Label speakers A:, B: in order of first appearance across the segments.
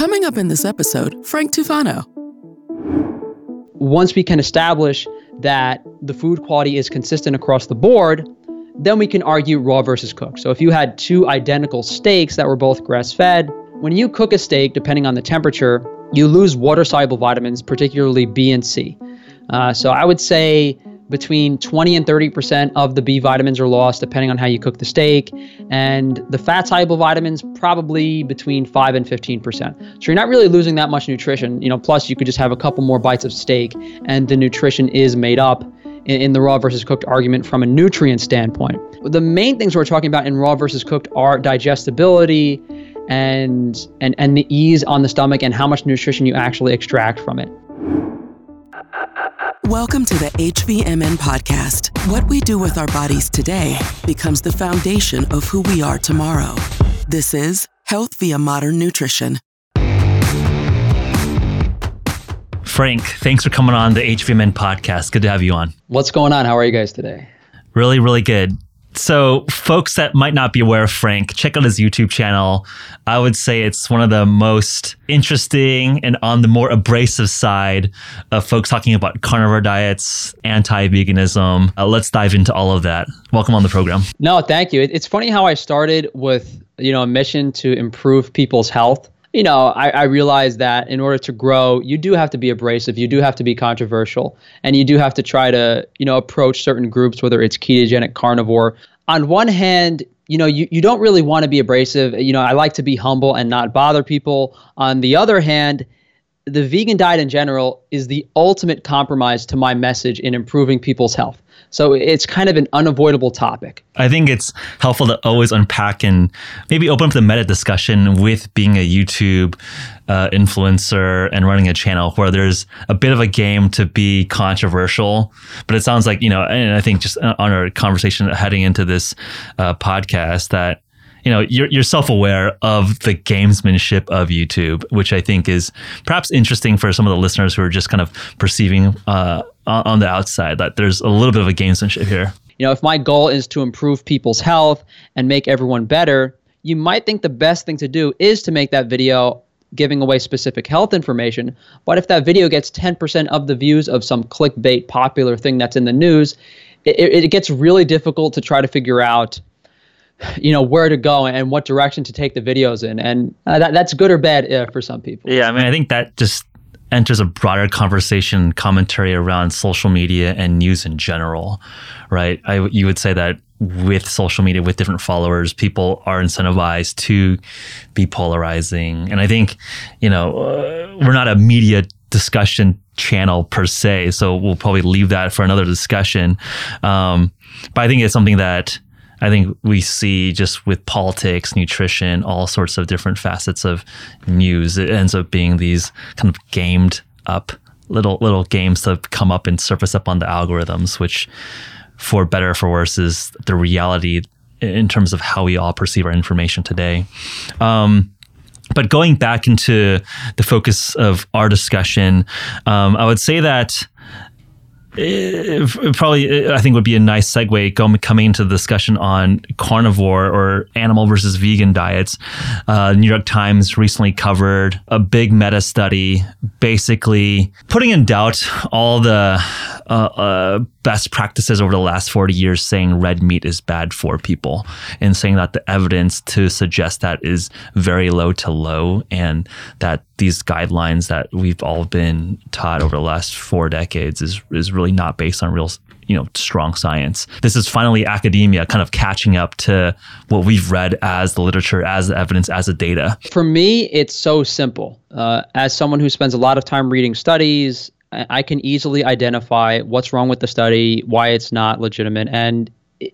A: Coming up in this episode, Frank Tufano.
B: Once we can establish that the food quality is consistent across the board, then we can argue raw versus cooked. So if you had two identical steaks that were both grass fed, when you cook a steak, depending on the temperature, you lose water soluble vitamins, particularly B and C. Uh, so I would say between 20 and 30% of the B vitamins are lost depending on how you cook the steak. And the fat soluble vitamins, probably between 5 and 15%. So you're not really losing that much nutrition. You know, plus you could just have a couple more bites of steak and the nutrition is made up in, the raw versus cooked argument from a nutrient standpoint. The main things we're talking about in raw versus cooked are digestibility and and and the ease on the stomach and how much nutrition you actually extract from it.
A: Welcome to the HVMN podcast. What we do with our bodies today becomes the foundation of who we are tomorrow. This is Health via Modern Nutrition.
C: Frank, thanks for coming on the HVMN podcast. Good to have you on.
B: What's going on? How are you guys today?
C: Really, really good. So, folks that might not be aware of Frank, check out his YouTube channel. I would say it's one of the most interesting and on the more abrasive side of folks talking about carnivore diets, anti veganism. Uh, let's dive into all of that. Welcome on the program.
B: No, thank you. It's funny how I started with you know a mission to improve people's health you know, I, I realize that in order to grow, you do have to be abrasive, you do have to be controversial, and you do have to try to, you know, approach certain groups, whether it's ketogenic, carnivore. On one hand, you know, you, you don't really want to be abrasive. You know, I like to be humble and not bother people. On the other hand, the vegan diet in general is the ultimate compromise to my message in improving people's health. So it's kind of an unavoidable topic.
C: I think it's helpful to always unpack and maybe open up the meta discussion with being a YouTube uh, influencer and running a channel where there's a bit of a game to be controversial. But it sounds like, you know, and I think just on our conversation heading into this uh, podcast that you know you're, you're self-aware of the gamesmanship of youtube which i think is perhaps interesting for some of the listeners who are just kind of perceiving uh, on the outside that there's a little bit of a gamesmanship here.
B: You know if my goal is to improve people's health and make everyone better you might think the best thing to do is to make that video giving away specific health information. But if that video gets 10% of the views of some clickbait popular thing that's in the news it, it gets really difficult to try to figure out you know where to go and what direction to take the videos in. And uh, that, that's good or bad uh, for some people.
C: Yeah i mean i think that just enters a broader conversation commentary around social media and news in general right? I, you would say that with social media with different followers people are incentivized to be polarizing. And i think you know uh, we're not a media discussion channel per se so we'll probably leave that for another discussion. Um, but i think it's something that I think we see just with politics, nutrition, all sorts of different facets of news. It ends up being these kind of gamed up little little games that come up and surface up on the algorithms, which, for better or for worse, is the reality in terms of how we all perceive our information today. Um, but going back into the focus of our discussion, um, I would say that it probably I think would be a nice segue going, coming into the discussion on carnivore or animal versus vegan diets. Uh, New York Times recently covered a big meta study, basically putting in doubt all the uh, uh, best practices over the last 40 years saying red meat is bad for people and saying that the evidence to suggest that is very low to low and that these guidelines that we've all been taught over the last four decades is is really not based on real you know strong science. This is finally academia kind of catching up to what we've read as the literature as the evidence as the data.
B: For me it's so simple. Uh, as someone who spends a lot of time reading studies I can easily identify what's wrong with the study, why it's not legitimate, and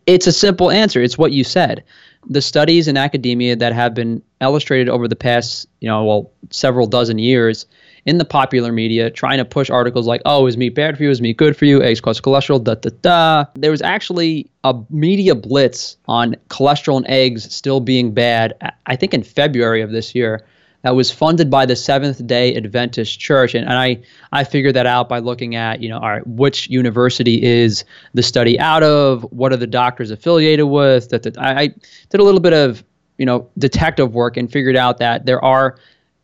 B: it's a simple answer. It's what you said. The studies in academia that have been illustrated over the past, you know, well, several dozen years in the popular media, trying to push articles like, "Oh, is meat bad for you? Is meat good for you? Eggs cause cholesterol." Da da da. There was actually a media blitz on cholesterol and eggs still being bad. I think in February of this year that was funded by the Seventh Day Adventist Church, and, and I I figured that out by looking at you know all right which university is the study out of, what are the doctors affiliated with. That, that I, I did a little bit of you know detective work and figured out that there are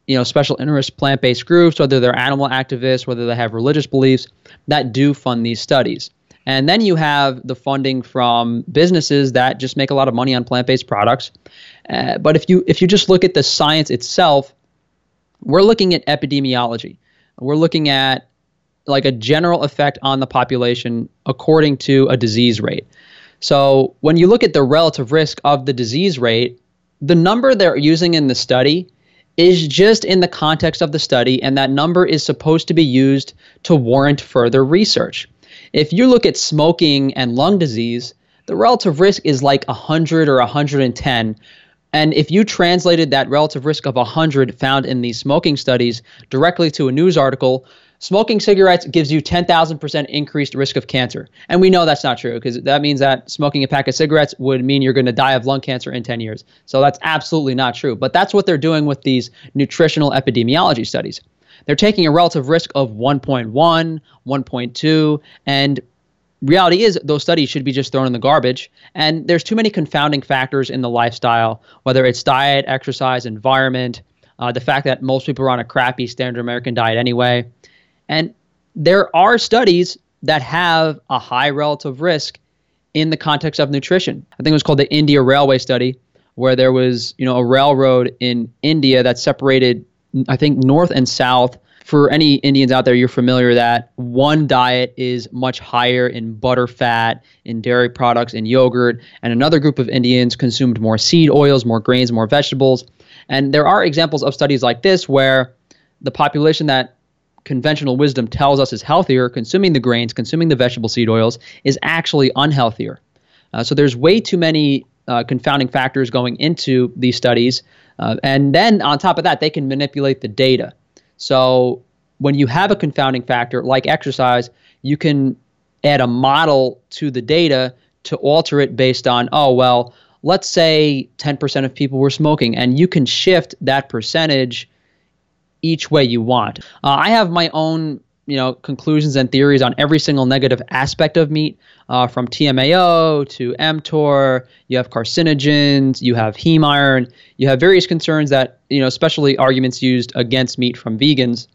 B: you know special interest plant-based groups, whether they're animal activists, whether they have religious beliefs, that do fund these studies. And then you have the funding from businesses that just make a lot of money on plant-based products. Uh, but if you if you just look at the science itself, we're looking at epidemiology. We're looking at like a general effect on the population according to a disease rate. So when you look at the relative risk of the disease rate, the number they're using in the study is just in the context of the study, and that number is supposed to be used to warrant further research. If you look at smoking and lung disease, the relative risk is like 100 or 110. And if you translated that relative risk of 100 found in these smoking studies directly to a news article, smoking cigarettes gives you 10,000% increased risk of cancer. And we know that's not true because that means that smoking a pack of cigarettes would mean you're going to die of lung cancer in 10 years. So that's absolutely not true. But that's what they're doing with these nutritional epidemiology studies. They're taking a relative risk of 1.1, 1.2, and reality is those studies should be just thrown in the garbage and there's too many confounding factors in the lifestyle whether it's diet exercise environment uh, the fact that most people are on a crappy standard american diet anyway and there are studies that have a high relative risk in the context of nutrition. I think it was called the India Railway Study, where there was, you know, a railroad in India that separated, I think, north and south. For any Indians out there, you're familiar that one diet is much higher in butter fat, in dairy products, in yogurt, and another group of Indians consumed more seed oils, more grains, more vegetables. And there are examples of studies like this where the population that conventional wisdom tells us is healthier, consuming the grains, consuming the vegetable seed oils, is actually unhealthier. Uh, so there's way too many uh, confounding factors going into these studies. Uh, and then on top of that, they can manipulate the data. So when you have a confounding factor like exercise, you can add a model to the data to alter it based on, oh, well, let's say 10% of people were smoking, and you can shift that percentage each way you want. Uh, I have my own you know conclusions and theories on every single negative aspect of meat uh, from tmao to mtor. You have carcinogens you have heme iron. You have various concerns that you know especially arguments used against meat from vegans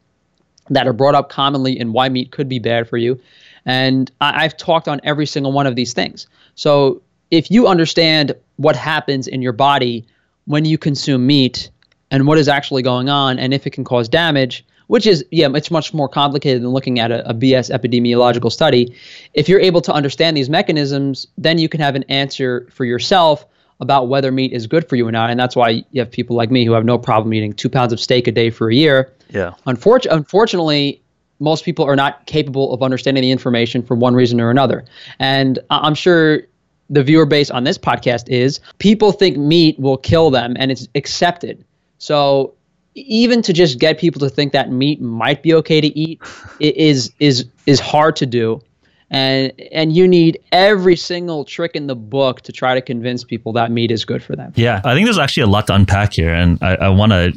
B: that are brought up commonly in why meat could be bad for you. And I- i've talked on every single one of these things. So if you understand what happens in your body when you consume meat and what is actually going on and if it can cause damage which is yeah it's much more complicated than looking at a, a, bs epidemiological study. If you're able to understand these mechanisms then you can have an answer for yourself about whether meat is good for you or not. And that's why you have people like me who have no problem eating two pounds of steak a day for a year.
C: Yeah.
B: Unfortunately, unfortunately most people are not capable of understanding the information for one reason or another. And i'm sure the viewer base on this podcast is people think meat will kill them and it's accepted. So even to just get people to think that meat might be okay to eat is is is hard to do. And and you need every single trick in the book to try to convince people that meat is good for them.
C: Yeah i think there's actually a lot to unpack here and i, I want to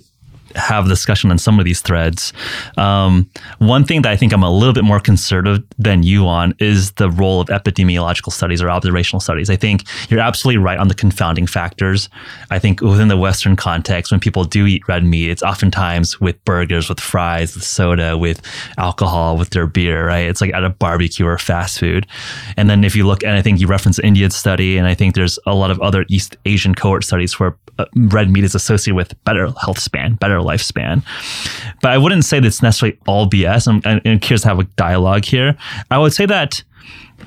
C: have discussion on some of these threads. Um, one thing that I think I'm a little bit more conservative than you on is the role of epidemiological studies or observational studies. I think you're absolutely right on the confounding factors. I think within the Western context, when people do eat red meat, it's oftentimes with burgers, with fries, with soda, with alcohol, with their beer, right? It's like at a barbecue or fast food. And then if you look, and I think you reference India's study, and I think there's a lot of other East Asian cohort studies where uh, red meat is associated with better health span, better lifespan. But I wouldn't say that's necessarily all BS. I'm, I'm curious to have a dialogue here. I would say that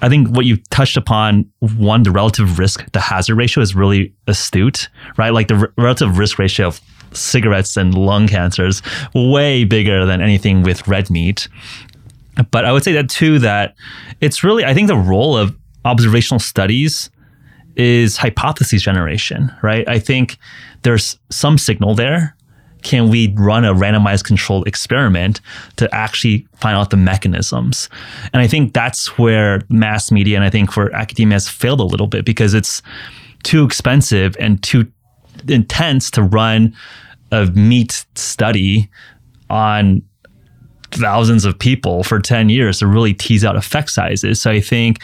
C: I think what you touched upon, one, the relative risk, the hazard ratio is really astute, right? Like the r- relative risk ratio of cigarettes and lung cancers way bigger than anything with red meat. But I would say that too, that it's really, I think the role of observational studies is hypothesis generation, right? I think there's some signal there can we run a randomized controlled experiment to actually find out the mechanisms? And I think that's where mass media and I think where academia has failed a little bit because it's too expensive and too intense to run a meat study on thousands of people for 10 years to really tease out effect sizes. So I think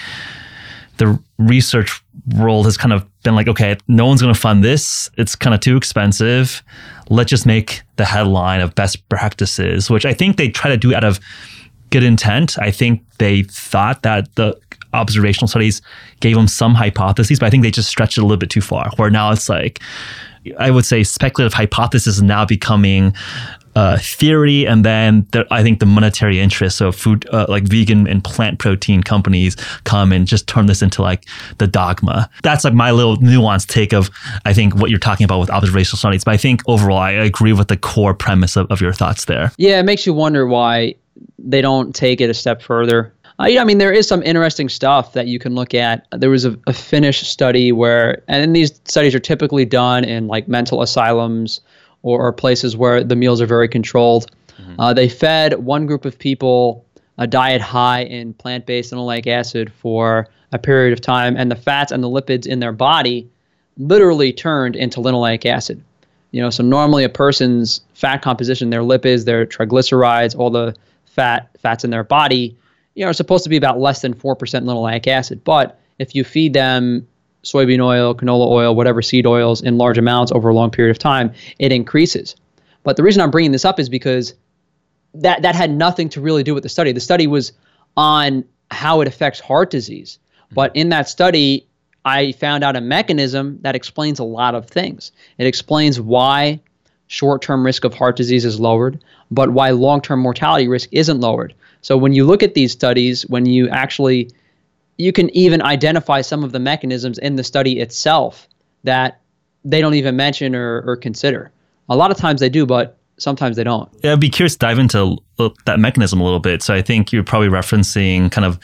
C: the research world has kind of been like, okay, no one's going to fund this. It's kind of too expensive. Let's just make the headline of best practices, which I think they try to do out of good intent. I think they thought that the observational studies gave them some hypotheses, but I think they just stretched it a little bit too far. Where now it's like, I would say speculative hypothesis is now becoming uh, theory, and then the, I think the monetary interests of food, uh, like vegan and plant protein companies, come and just turn this into like the dogma. That's like my little nuanced take of I think what you're talking about with observational studies. But I think overall, I agree with the core premise of, of your thoughts there.
B: Yeah, it makes you wonder why they don't take it a step further. Uh, yeah, I mean, there is some interesting stuff that you can look at. There was a, a Finnish study where, and these studies are typically done in like mental asylums or, or places where the meals are very controlled. Mm-hmm. Uh, they fed one group of people a diet high in plant based linoleic acid for a period of time, and the fats and the lipids in their body literally turned into linoleic acid. You know, so normally a person's fat composition, their lipids, their triglycerides, all the fat fats in their body, you know, are supposed to be about less than four percent linoleic acid. But if you feed them soybean oil, canola oil, whatever seed oils in large amounts over a long period of time, it increases. But the reason I'm bringing this up is because that that had nothing to really do with the study. The study was on how it affects heart disease. Mm-hmm. But in that study, I found out a mechanism that explains a lot of things. It explains why short-term risk of heart disease is lowered, but why long-term mortality risk isn't lowered. So when you look at these studies, when you actually you can even identify some of the mechanisms in the study itself that they don't even mention or, or consider. A lot of times they do, but sometimes they don't.
C: Yeah, I'd be curious to dive into that mechanism a little bit. So I think you're probably referencing kind of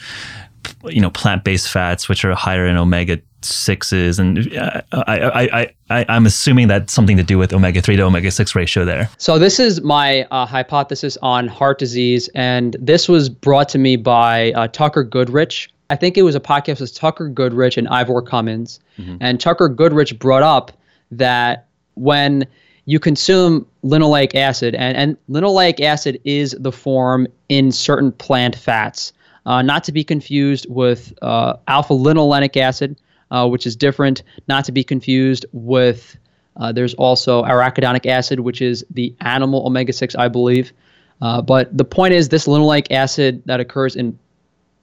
C: you know plant-based fats which are higher in omega sixes and I, I, I, I, am assuming that's something to do with omega 3 to omega 6 ratio there
B: so this is my uh, hypothesis on heart disease and this was brought to me by uh, tucker goodrich I think it was a podcast with Tucker Goodrich and Ivor Cummins. Mm-hmm. And Tucker Goodrich brought up that when you consume linoleic acid, and, and linoleic acid is the form in certain plant fats, uh, not to be confused with uh, alpha linolenic acid, uh, which is different, not to be confused with, uh, there's also arachidonic acid, which is the animal omega 6, I believe. Uh, but the point is, this linoleic acid that occurs in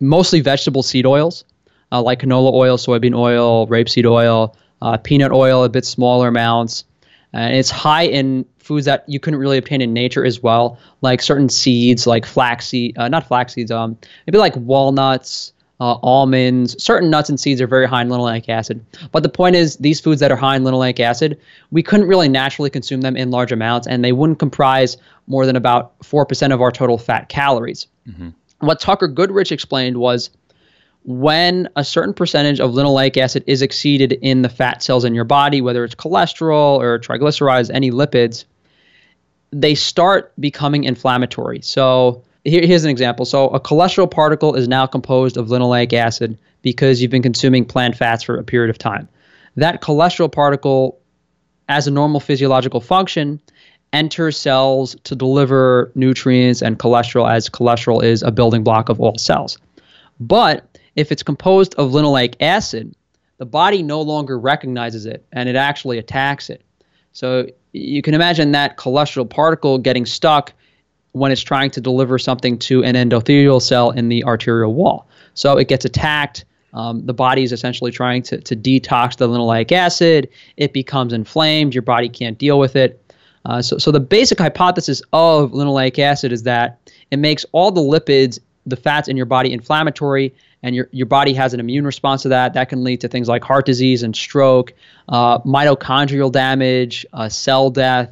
B: mostly vegetable seed oils, uh, like canola oil, soybean oil, rapeseed oil, uh, peanut oil, a bit smaller amounts. And it's high in foods that you couldn't really obtain in nature as well, like certain seeds, like flaxseed, uh, not flax seeds, um, maybe like walnuts, uh, almonds, certain nuts and seeds are very high in linoleic acid. But the point is, these foods that are high in linoleic acid, we couldn't really naturally consume them in large amounts, and they wouldn't comprise more than about 4% of our total fat calories. Mm-hmm what Tucker Goodrich explained was when a certain percentage of linoleic acid is exceeded in the fat cells in your body, whether it's cholesterol or triglycerides, any lipids, they start becoming inflammatory. So here, here's an example. So a cholesterol particle is now composed of linoleic acid because you've been consuming plant fats for a period of time. That cholesterol particle, as a normal physiological function, enter cells to deliver nutrients and cholesterol, as cholesterol is a building block of all cells. But if it's composed of linoleic acid, the body no longer recognizes it and it actually attacks it. So you can imagine that cholesterol particle getting stuck when it's trying to deliver something to an endothelial cell in the arterial wall. So it gets attacked. Um, the body is essentially trying to, to detox the linoleic acid. It becomes inflamed. Your body can't deal with it. Uh, so, so the basic hypothesis of linoleic acid is that it makes all the lipids, the fats in your body inflammatory, and your, your body has an immune response to that. That can lead to things like heart disease and stroke, uh, mitochondrial damage, uh, cell death.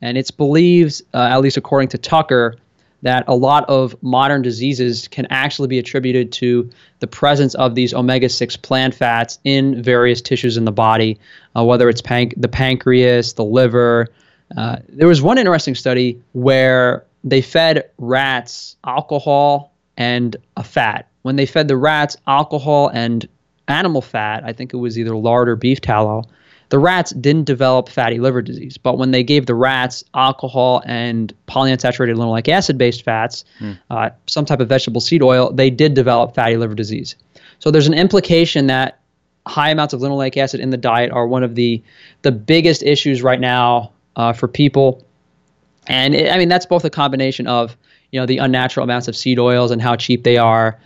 B: And it's believed, uh, at least according to Tucker, that a lot of modern diseases can actually be attributed to the presence of these omega 6 plant fats in various tissues in the body, uh, whether it's panc- the pancreas, the liver, uh, there was one interesting study where they fed rats alcohol and a fat. When they fed the rats alcohol and animal fat, I think it was either lard or beef tallow, the rats didn't develop fatty liver disease. But when they gave the rats alcohol and polyunsaturated linoleic acid based fats, mm. uh, some type of vegetable seed oil, they did develop fatty liver disease. So there's an implication that high amounts of linoleic acid in the diet are one of the the biggest issues right now uh, for people. And it, I mean that's both a combination of you know the unnatural amounts of seed oils and how cheap they are,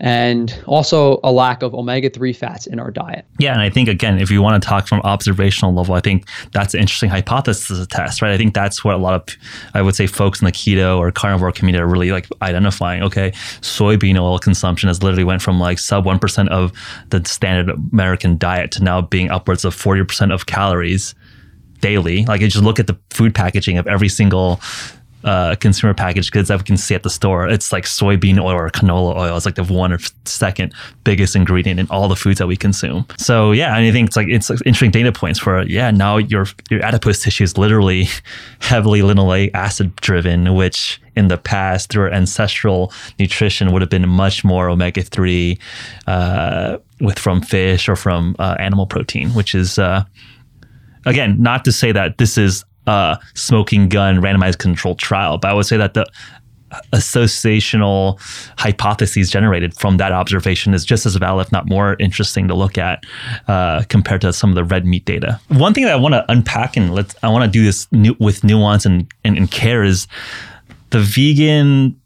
B: and also a lack of omega-3 fats in our diet.
C: Yeah, and I think again, if you want to talk from observational level, I think that's an interesting hypothesis to test, right? I think that's what a lot of I would say folks in the keto or carnivore community are really like identifying. Okay, soybean oil consumption has literally went from like sub 1% of the standard American diet to now being upwards of 40% of calories daily. Like you just look at the food packaging of every single uh, consumer packaged goods that we can see at the store. It's like soybean oil or canola oil. It's like the one or second biggest ingredient in all the foods that we consume. So yeah, and I think it's like it's like interesting data points for yeah. Now your your adipose tissue is literally heavily linoleic acid driven, which in the past through our ancestral nutrition would have been much more omega three uh, with from fish or from uh, animal protein, which is. Uh, again, not to say that this is a smoking gun randomized controlled trial. But I would say that the associational hypotheses generated from that observation is just as valid, if not more interesting to look at uh, compared to some of the red meat data. One thing that I want to unpack and let's I want to do this nu- with nuance and, and, and care is the vegan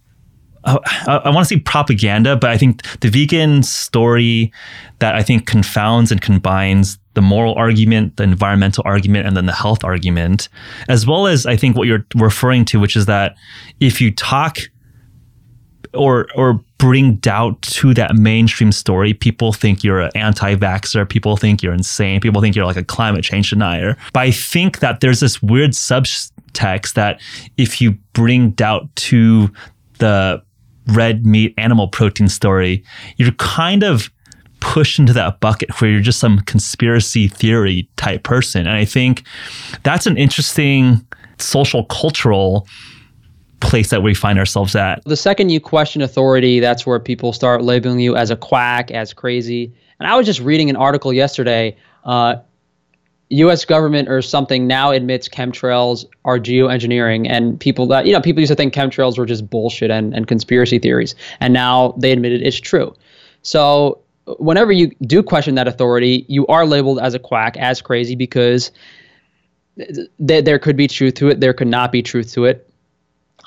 C: I, I want to say propaganda, but I think the vegan story that I think confounds and combines the moral argument, the environmental argument, and then the health argument, as well as I think what you're referring to, which is that if you talk or or bring doubt to that mainstream story, people think you're an anti-vaxxer, people think you're insane, people think you're like a climate change denier. But I think that there's this weird subtext that if you bring doubt to the red meat animal protein story, you're kind of pushed into that bucket where you're just some conspiracy theory type person. And I think that's an interesting social cultural place that we find ourselves at.
B: The second you question authority, that's where people start labeling you as a quack, as crazy. And I was just reading an article yesterday. Uh, U.S. government or something now admits chemtrails are geoengineering, and people that you know people used to think chemtrails were just bullshit and, and conspiracy theories, and now they admitted it's true. So whenever you do question that authority, you are labeled as a quack, as crazy, because th- there could be truth to it, there could not be truth to it.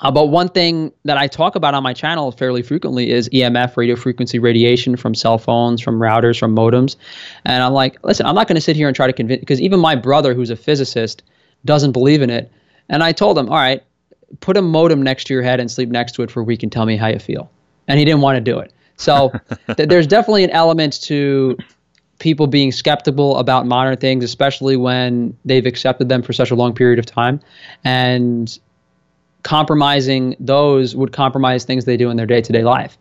B: Uh, but one thing that I talk about on my channel fairly frequently is EMF, radio frequency radiation from cell phones, from routers, from modems. And I'm like, listen, I'm not going to sit here and try to convince, because even my brother, who's a physicist, doesn't believe in it. And I told him, all right, put a modem next to your head and sleep next to it for a week and tell me how you feel. And he didn't want to do it. So th- there's definitely an element to people being skeptical about modern things, especially when they've accepted them for such a long period of time. And compromising those would compromise things they do in their day to day life.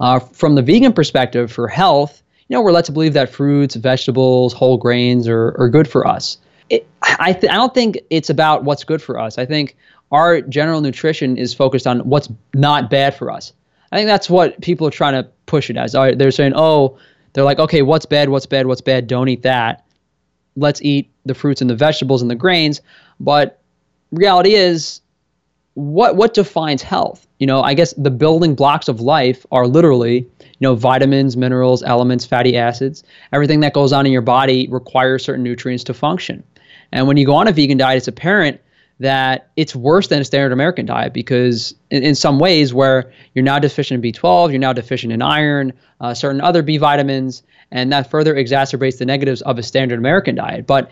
B: Uh, from the vegan perspective, for health, you know, we're led to believe that fruits, vegetables, whole grains are, are good for us. It, I, th- I don't think it's about what's good for us. I think our general nutrition is focused on what's not bad for us. I think that's what people are trying to push it as. They're saying, oh, they're like, okay, what's bad, what's bad, what's bad? Don't eat that. Let's eat the fruits and the vegetables and the grains. But reality is, what what defines health? You know, I guess the building blocks of life are literally, you know, vitamins, minerals, elements, fatty acids. Everything that goes on in your body requires certain nutrients to function. And when you go on a vegan diet, it's apparent that it's worse than a standard American diet because in, in some ways where you're now deficient in B12, you're now deficient in iron, uh, certain other B vitamins, and that further exacerbates the negatives of a standard American diet. But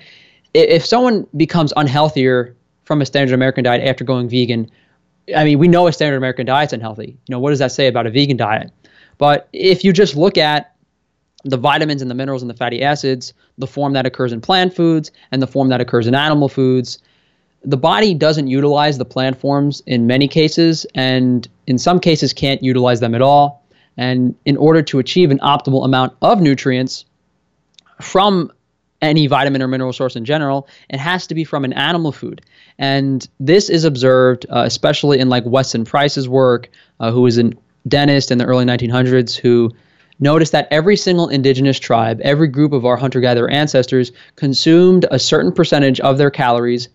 B: if someone becomes unhealthier from a standard American diet after going vegan, I mean, we know a standard American diet's unhealthy. You know, what does that say about a vegan diet? But if you just look at the vitamins and the minerals and the fatty acids, the form that occurs in plant foods and the form that occurs in animal foods, the body doesn't utilize the plant forms in many cases, and in some cases can't utilize them at all. And in order to achieve an optimal amount of nutrients from any vitamin or mineral source in general, it has to be from an animal food. And this is observed, uh, especially in like Weston Price's work, uh, who was a dentist in the early 1900s, who noticed that every single indigenous tribe, every group of our hunter gatherer ancestors, consumed a certain percentage of their calories,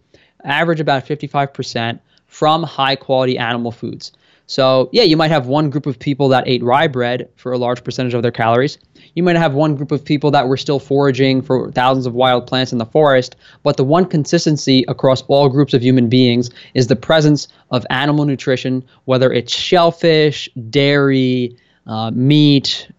B: average about 55%, from high quality animal foods. So, yeah, you might have one group of people that ate rye bread for a large percentage of their calories. You might have one group of people that were still foraging for thousands of wild plants in the forest. But the one consistency across all groups of human beings is the presence of animal nutrition, whether it's shellfish, dairy, uh, meat,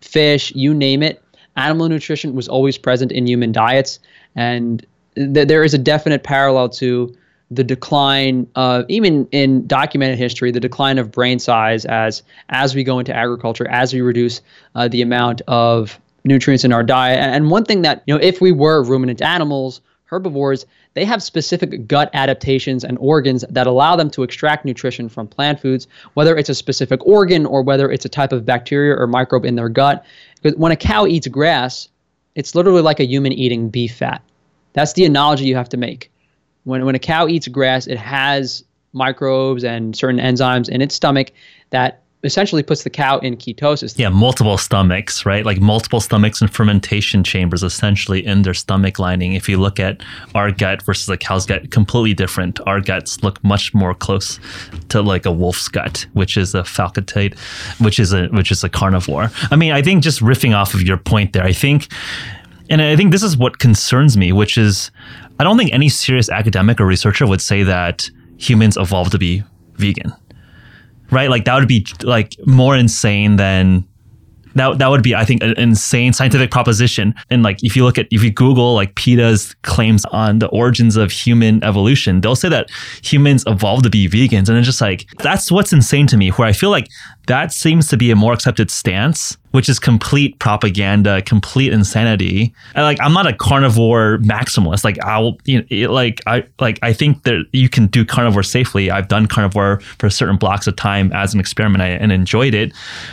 B: fish, you name it. Animal nutrition was always present in human diets. And th- there is a definite parallel to the decline of even in documented history the decline of brain size as as we go into agriculture as we reduce uh, the amount of nutrients in our diet. And, one thing that you know if we were ruminant animals herbivores they have specific gut adaptations and organs that allow them to extract nutrition from plant foods whether it's a specific organ or whether it's a type of bacteria or microbe in their gut. Because when a cow eats grass it's literally like a human eating beef fat that's the analogy you have to make when when a cow eats grass, it has microbes and certain enzymes in its stomach that essentially puts the cow in ketosis.
C: Yeah, multiple stomachs, right? Like multiple stomachs and fermentation chambers essentially in their stomach lining. If you look at our gut versus a cow's gut, completely different. Our guts look much more close to like a wolf's gut, which is a facultative, which is a which is a carnivore. I mean, I think just riffing off of your point there, I think and I think this is what concerns me, which is I don't think any serious academic or researcher would say that humans evolved to be vegan. Right? Like that would be like more insane than that that would be I think an insane scientific proposition. And like if you look at if you Google like PETA's claims on the origins of human evolution, they'll say that humans evolved to be vegans, and it's just like that's what's insane to me. Where I feel like that seems to be a more accepted stance which is complete propaganda, complete insanity. And like I'm not a carnivore maximalist. Like I'll you know like I like I think that you can do carnivore safely. I've done carnivore for certain blocks of time as an experiment and enjoyed it.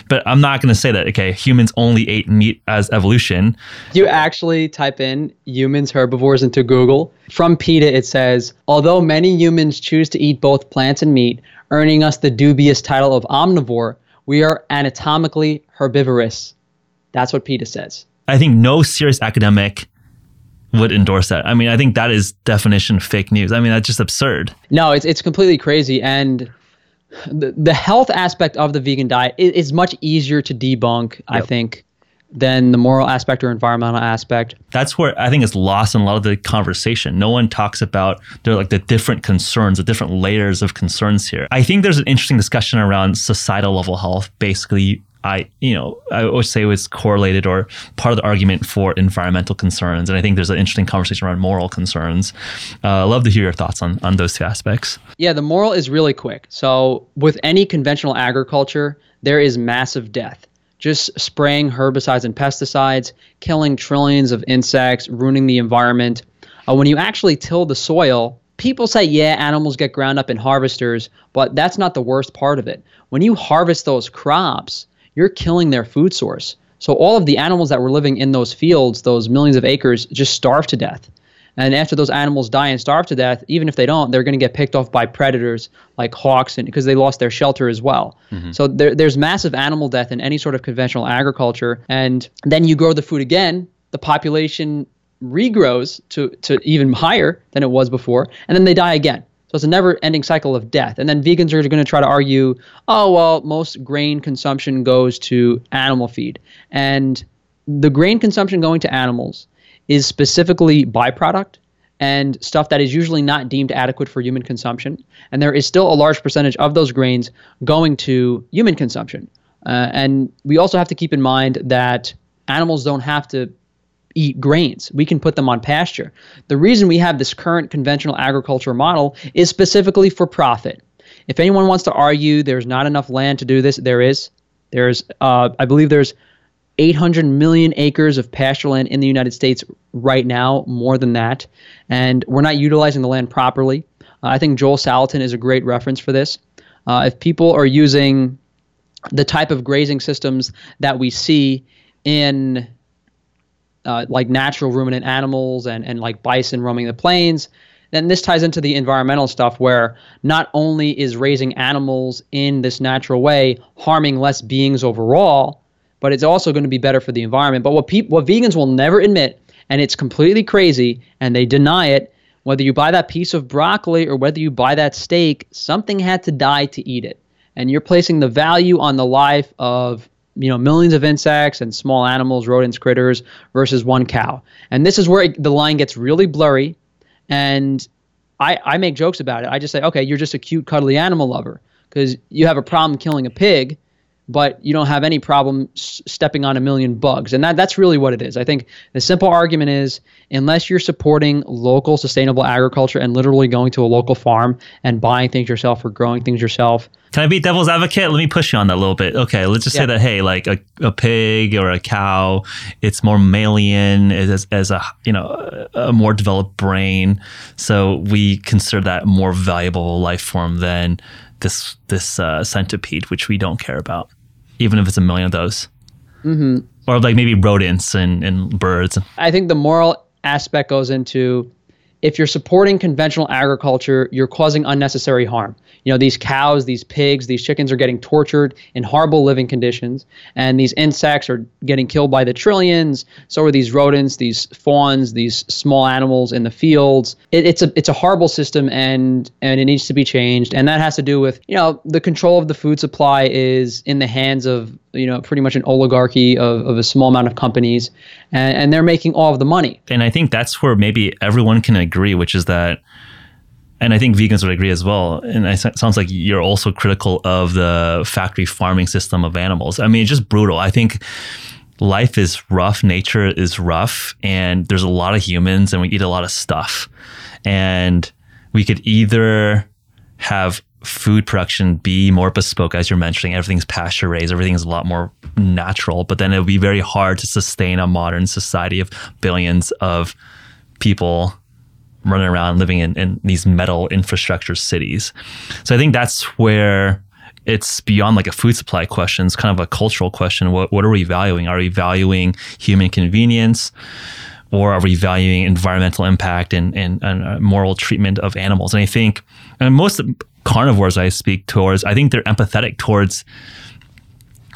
C: But I'm not going to say that okay, humans only ate meat as evolution.
B: You actually type in humans herbivores into Google. From PETA it says, although many humans choose to eat both plants and meat, earning us the dubious title of omnivore, we are anatomically herbivorous. That's what PETA says.
C: I think no serious academic would endorse that. I mean, I think that is definition fake news. I mean, that's just absurd.
B: No, it's it's completely crazy and the, the health aspect of the vegan diet is, is much easier to debunk, yep. I think, than the moral aspect or environmental aspect.
C: That's where I think it's lost in a lot of the conversation. No one talks about the like the different concerns, the different layers of concerns here. I think there's an interesting discussion around societal level health. Basically, I you know I would say it was correlated or part of the argument for environmental concerns, and I think there's an interesting conversation around moral concerns. Uh, love to hear your thoughts on on those two aspects.
B: Yeah, the moral is really quick. So with any conventional agriculture, there is massive death just spraying herbicides and pesticides, killing trillions of insects, ruining the environment. Uh, when you actually till the soil, people say, yeah, animals get ground up in harvesters, but that's not the worst part of it. When you harvest those crops, you're killing their food source. So all of the animals that were living in those fields, those millions of acres, just starve to death. And after those animals die and starve to death, even if they don't, they're going to get picked off by predators like hawks, and because they lost their shelter as well. Mm-hmm. So there, there's massive animal death in any sort of conventional agriculture. And then you grow the food again, the population regrows to to even higher than it was before, and then they die again. So it's a never-ending cycle of death. And then vegans are going to try to argue, oh well, most grain consumption goes to animal feed, and the grain consumption going to animals is specifically byproduct and stuff that is usually not deemed adequate for human consumption. And there is still a large percentage of those grains going to human consumption. Uh, and we also have to keep in mind that animals don't have to eat grains. We can put them on pasture. The reason we have this current conventional agriculture model is specifically for profit. If anyone wants to argue there's not enough land to do this, there is. There's, uh, I believe there's 800 million acres of pasture land in the United States right now, more than that. And we're not utilizing the land properly. Uh, I think Joel Salatin is a great reference for this. Uh, if people are using the type of grazing systems that we see in uh, like natural ruminant animals and, and like bison roaming the plains, then this ties into the environmental stuff where not only is raising animals in this natural way harming less beings overall, but it's also going to be better for the environment. But what people, what vegans will never admit, and it's completely crazy, and they deny it, whether you buy that piece of broccoli or whether you buy that steak, something had to die to eat it. and you're placing the value on the life of you know millions of insects and small animals, rodents, critters versus one cow. And this is where it, the line gets really blurry. And I, I make jokes about it. I just say, okay, you're just a cute, cuddly animal lover because you have a problem killing a pig but you don't have any problem s- stepping on a million bugs. And that, that's really what it is. I think the simple argument is unless you're supporting local sustainable agriculture and literally going to a local farm and buying things yourself or growing things yourself.
C: Can I be devil's advocate? Let me push you on that a little bit. Okay, let's just yeah. say that hey, like a, a pig or a cow, it's more mammalian as, as a you know a more developed brain, so we consider that more valuable life form than this this uh, centipede, which we don't care about even if it's a million of those. Mm-hmm. Or like maybe rodents and, and birds.
B: I think the moral aspect goes into if you're supporting conventional agriculture, you're causing unnecessary harm. You know, these cows, these pigs, these chickens are getting tortured in horrible living conditions, and these insects are getting killed by the trillions. So are these rodents, these fawns, these small animals in the fields. It, it's a it's a horrible system, and and it needs to be changed. And that has to do with you know the control of the food supply is in the hands of you know pretty much an oligarchy of, of a small amount of companies, and, and they're making all of the money.
C: And I think that's where maybe everyone can agree, which is that and I think vegans would agree as well. And it sounds like you're also critical of the factory farming system of animals. I mean, it's just brutal. I think life is rough, nature is rough, and there's a lot of humans, and we eat a lot of stuff. And we could either have food production be more bespoke, as you're mentioning, everything's pasture raised, everything's a lot more natural, but then it would be very hard to sustain a modern society of billions of people running around living in, in these metal infrastructure cities. So I think that's where it's beyond like a food supply question. It's kind of a cultural question. What, what are we valuing? Are we valuing human convenience? Or are we valuing environmental impact and, and, and uh, moral treatment of animals? And I think, and most carnivores I speak towards, I think they're empathetic towards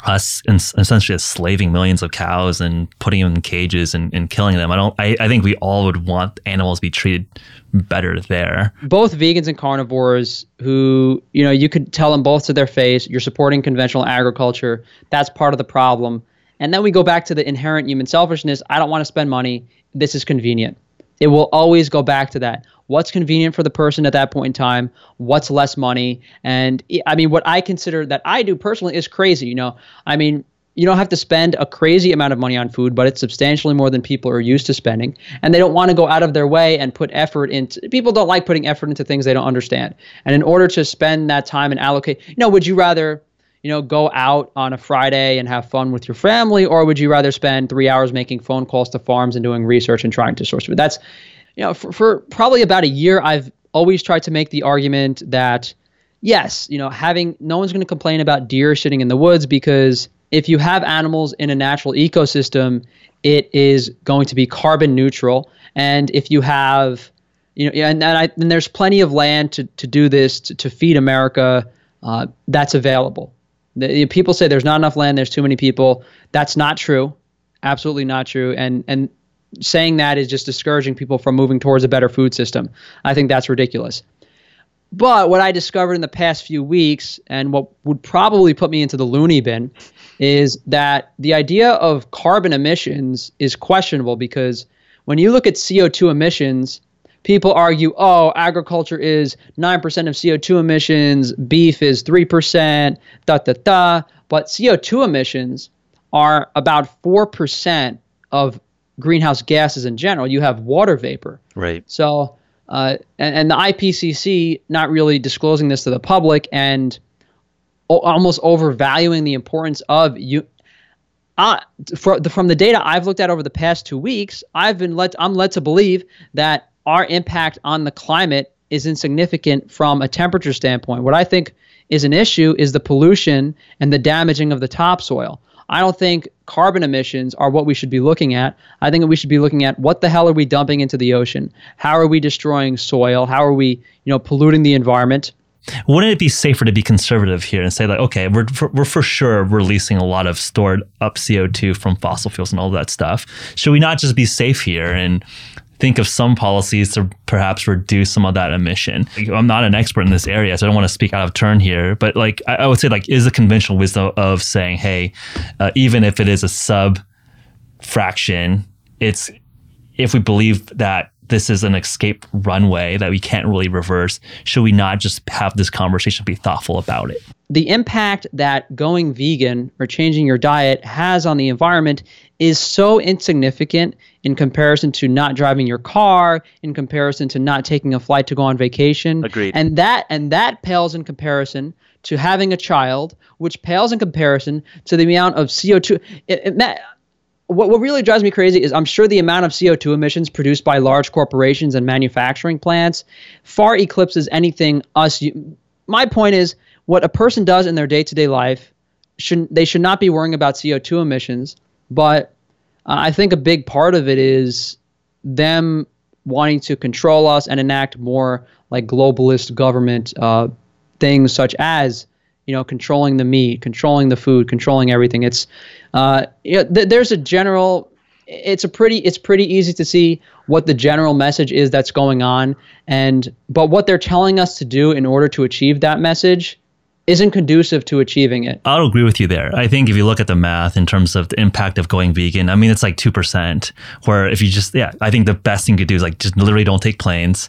C: us essentially enslaving millions of cows and putting them in cages and, and killing them. I don't. I, I think we all would want animals to be treated better there.
B: Both vegans and carnivores, who you know, you could tell them both to their face, you're supporting conventional agriculture. That's part of the problem. And then we go back to the inherent human selfishness. I don't want to spend money. This is convenient. It will always go back to that what's convenient for the person at that point in time, what's less money. And I mean, what I consider that I do personally is crazy. You know, I mean, you don't have to spend a crazy amount of money on food, but it's substantially more than people are used to spending. And they don't want to go out of their way and put effort into people don't like putting effort into things they don't understand. And in order to spend that time and allocate, you know, would you rather, you know, go out on a Friday and have fun with your family, or would you rather spend three hours making phone calls to farms and doing research and trying to source food? That's you know, for, for probably about a year, I've always tried to make the argument that yes, you know, having no one's going to complain about deer shitting in the woods because if you have animals in a natural ecosystem, it is going to be carbon neutral. And if you have, you know, and, and, I, and there's plenty of land to, to do this, to, to feed America, uh, that's available. The, people say there's not enough land, there's too many people. That's not true. Absolutely not true. And, and saying that is just discouraging people from moving towards a better food system. I think that's ridiculous. But what I discovered in the past few weeks, and what would probably put me into the loony bin, is that the idea of carbon emissions is questionable because when you look at CO2 emissions, people argue, oh, agriculture is 9% of CO2 emissions, beef is 3%, da da da. But CO2 emissions are about 4% of greenhouse gases in general. You have water vapor.
C: Right.
B: So, uh, and, and, the IPCC not really disclosing this to the public and o- almost overvaluing the importance of you. Uh, for the, from the data I've looked at over the past two weeks, I've been led. I'm led to believe that our impact on the climate is insignificant from a temperature standpoint. What I think is an issue is the pollution and the damaging of the topsoil. I don't think carbon emissions are what we should be looking at. I think we should be looking at what the hell are we dumping into the ocean? How are we destroying soil? How are we, you know, polluting the environment?
C: Wouldn't it be safer to be conservative here and say like, okay, we're for, we're for sure releasing a lot of stored up CO two from fossil fuels and all that stuff. Should we not just be safe here and think of some policies to perhaps reduce some of that emission. I'm not an expert in this area, so I don't want to speak out of turn here. But like, I, I would say, like, is the conventional wisdom of saying, hey, uh, even if it is a sub fraction, it's if we believe that this is an escape runway that we can't really reverse, should we not just have this conversation, be thoughtful about it?
B: The impact that going vegan or changing your diet has on the environment is so insignificant in comparison to not driving your car, in comparison to not taking a flight to go on vacation.
C: Agreed.
B: And that and that pales in comparison to having a child, which pales in comparison to the amount of CO2. It, it, what, what really drives me crazy is I'm sure the amount of CO2 emissions produced by large corporations and manufacturing plants far eclipses anything us. My point is, what a person does in their day-to-day life, should they should not be worrying about CO2 emissions. But uh, I think a big part of it is them wanting to control us and enact more like globalist government uh, things, such as you know, controlling the meat, controlling the food, controlling everything. It's, uh, you know, th- there's a general, it's a pretty, it's pretty easy to see what the general message is that's going on, and but what they're telling us to do in order to achieve that message isn't conducive to achieving it.
C: I'll agree with you there. I think if you look at the math in terms of the impact of going vegan, I mean, it's like 2%, where if you just, yeah, I think the best thing you could do is like just literally don't take planes,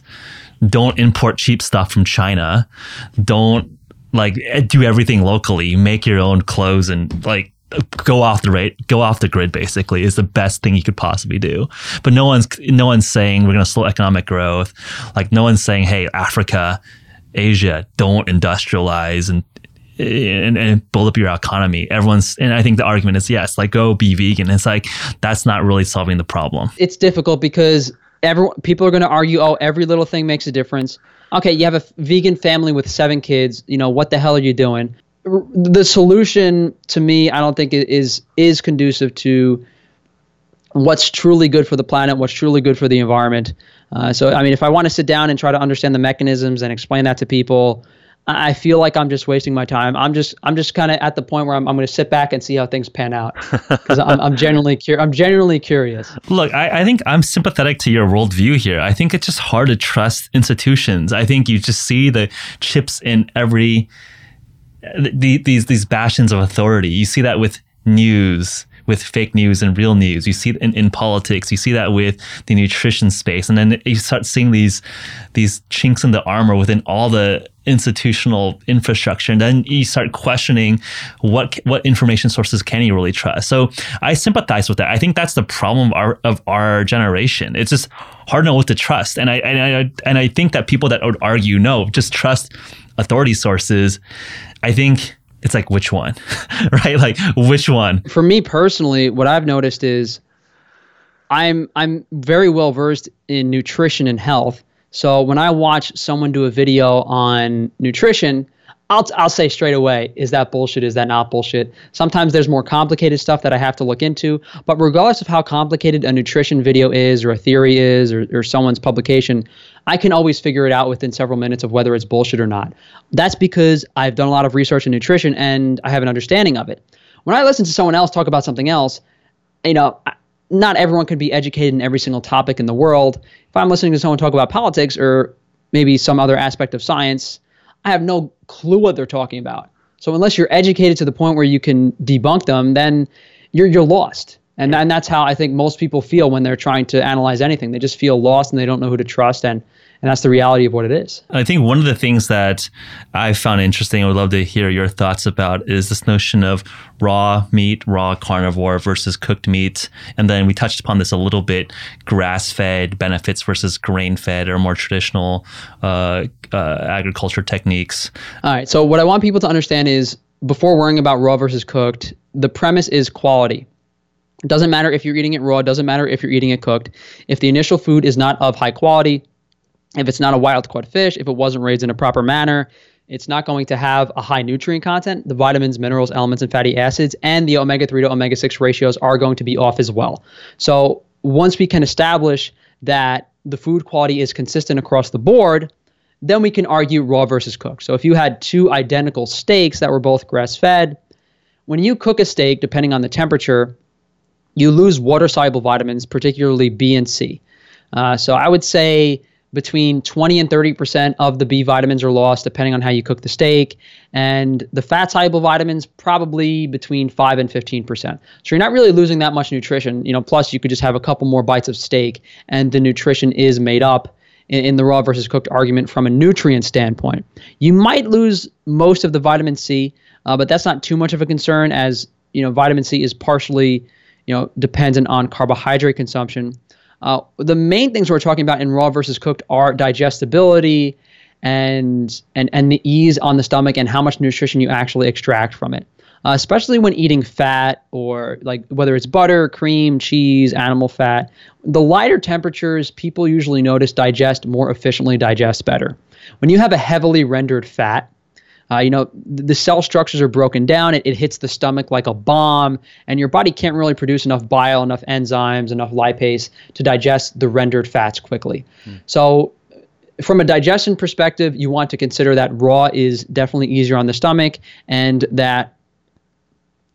C: don't import cheap stuff from China, don't like eh, do everything locally, make your own clothes and like go off the rate, go off the grid basically is the best thing you could possibly do. But no one's no one's saying we're going to slow economic growth. Like no one's saying, hey, Africa, Asia, don't industrialize and and, and build up your economy. Everyone's, and I think the argument is yes, like go be vegan. It's like that's not really solving the problem.
B: It's difficult because everyone, people are going to argue, oh, every little thing makes a difference okay, you have a vegan family with seven kids. You know, what the hell are you doing? The solution to me, I don't think is is conducive to what's truly good for the planet, what's truly good for the environment. Uh, so, I mean, if I want to sit down and try to understand the mechanisms and explain that to people, I feel like I'm just wasting my time. I'm just I'm just kind of at the point where I'm, I'm going to sit back and see how things pan out because I'm, I'm genuinely cur- I'm genuinely curious.
C: Look, I, I think I'm sympathetic to your worldview here. I think it's just hard to trust institutions. I think you just see the chips in every the, these these bastions of authority. You see that with news with fake news and real news. You see it in, in politics. You see that with the nutrition space, and then you start seeing these these chinks in the armor within all the institutional infrastructure. And then you start questioning what what information sources can you really trust? So i sympathize with that. I think that's the problem of our, of our generation. It's just hard to know what to trust. And i and i and i think that people that would argue no just trust authority sources i think it's like which one? Right? Like which one?
B: For me personally what i've noticed is i'm i'm very well versed in nutrition and health. So when I watch someone do a video on nutrition, I'll, I'll say straight away, is that bullshit? Is that not bullshit? Sometimes there's more complicated stuff that I have to look into. But regardless of how complicated a nutrition video is, or a theory is, or, or someone's publication, I can always figure it out within several minutes of whether it's bullshit or not. That's because I've done a lot of research in nutrition and I have an understanding of it. When I listen to someone else talk about something else, you know, not everyone could be educated in every single topic in the world. If I'm listening to someone talk about politics or maybe some other aspect of science, I have no clue what they're talking about. So unless you're educated to the point where you can debunk them, then you're you're lost. And and that's how I think most people feel when they're trying to analyze anything. They just feel lost and they don't know who to trust and and that's the reality of what it is.
C: I think one of the things that I found interesting, I would love to hear your thoughts about, is this notion of raw meat, raw carnivore versus cooked meat. And then we touched upon this a little bit grass fed benefits versus grain fed or more traditional uh, uh, agriculture techniques.
B: All right. So, what I want people to understand is before worrying about raw versus cooked, the premise is quality. It doesn't matter if you're eating it raw, it doesn't matter if you're eating it cooked. If the initial food is not of high quality, if it's not a wild caught fish, if it wasn't raised in a proper manner, it's not going to have a high nutrient content. The vitamins, minerals, elements, and fatty acids, and the omega 3 to omega 6 ratios are going to be off as well. So once we can establish that the food quality is consistent across the board, then we can argue raw versus cooked. So if you had two identical steaks that were both grass fed, when you cook a steak, depending on the temperature, you lose water soluble vitamins, particularly B and C. Uh, so I would say between 20 and 30% of the B vitamins are lost depending on how you cook the steak. And the fat soluble vitamins, probably between 5 and 15%. So you're not really losing that much nutrition. You know, plus you could just have a couple more bites of steak and the nutrition is made up in, in the raw versus cooked argument from a nutrient standpoint. You might lose most of the vitamin C, uh, but that's not too much of a concern as, you know, vitamin C is partially, you know, dependent on carbohydrate consumption. Uh, the main things we're talking about in raw versus cooked are digestibility and and and the ease on the stomach and how much nutrition you actually extract from it. Uh, especially when eating fat or like whether it's butter, cream, cheese, animal fat. The lighter temperatures, people usually notice digest more efficiently, digest better. When you have a heavily rendered fat, uh, you know, the cell structures are broken down. It, it hits the stomach like a bomb, and your body can't really produce enough bile, enough enzymes, enough lipase to digest the rendered fats quickly. Mm. So, from a digestion perspective, you want to consider that raw is definitely easier on the stomach, and that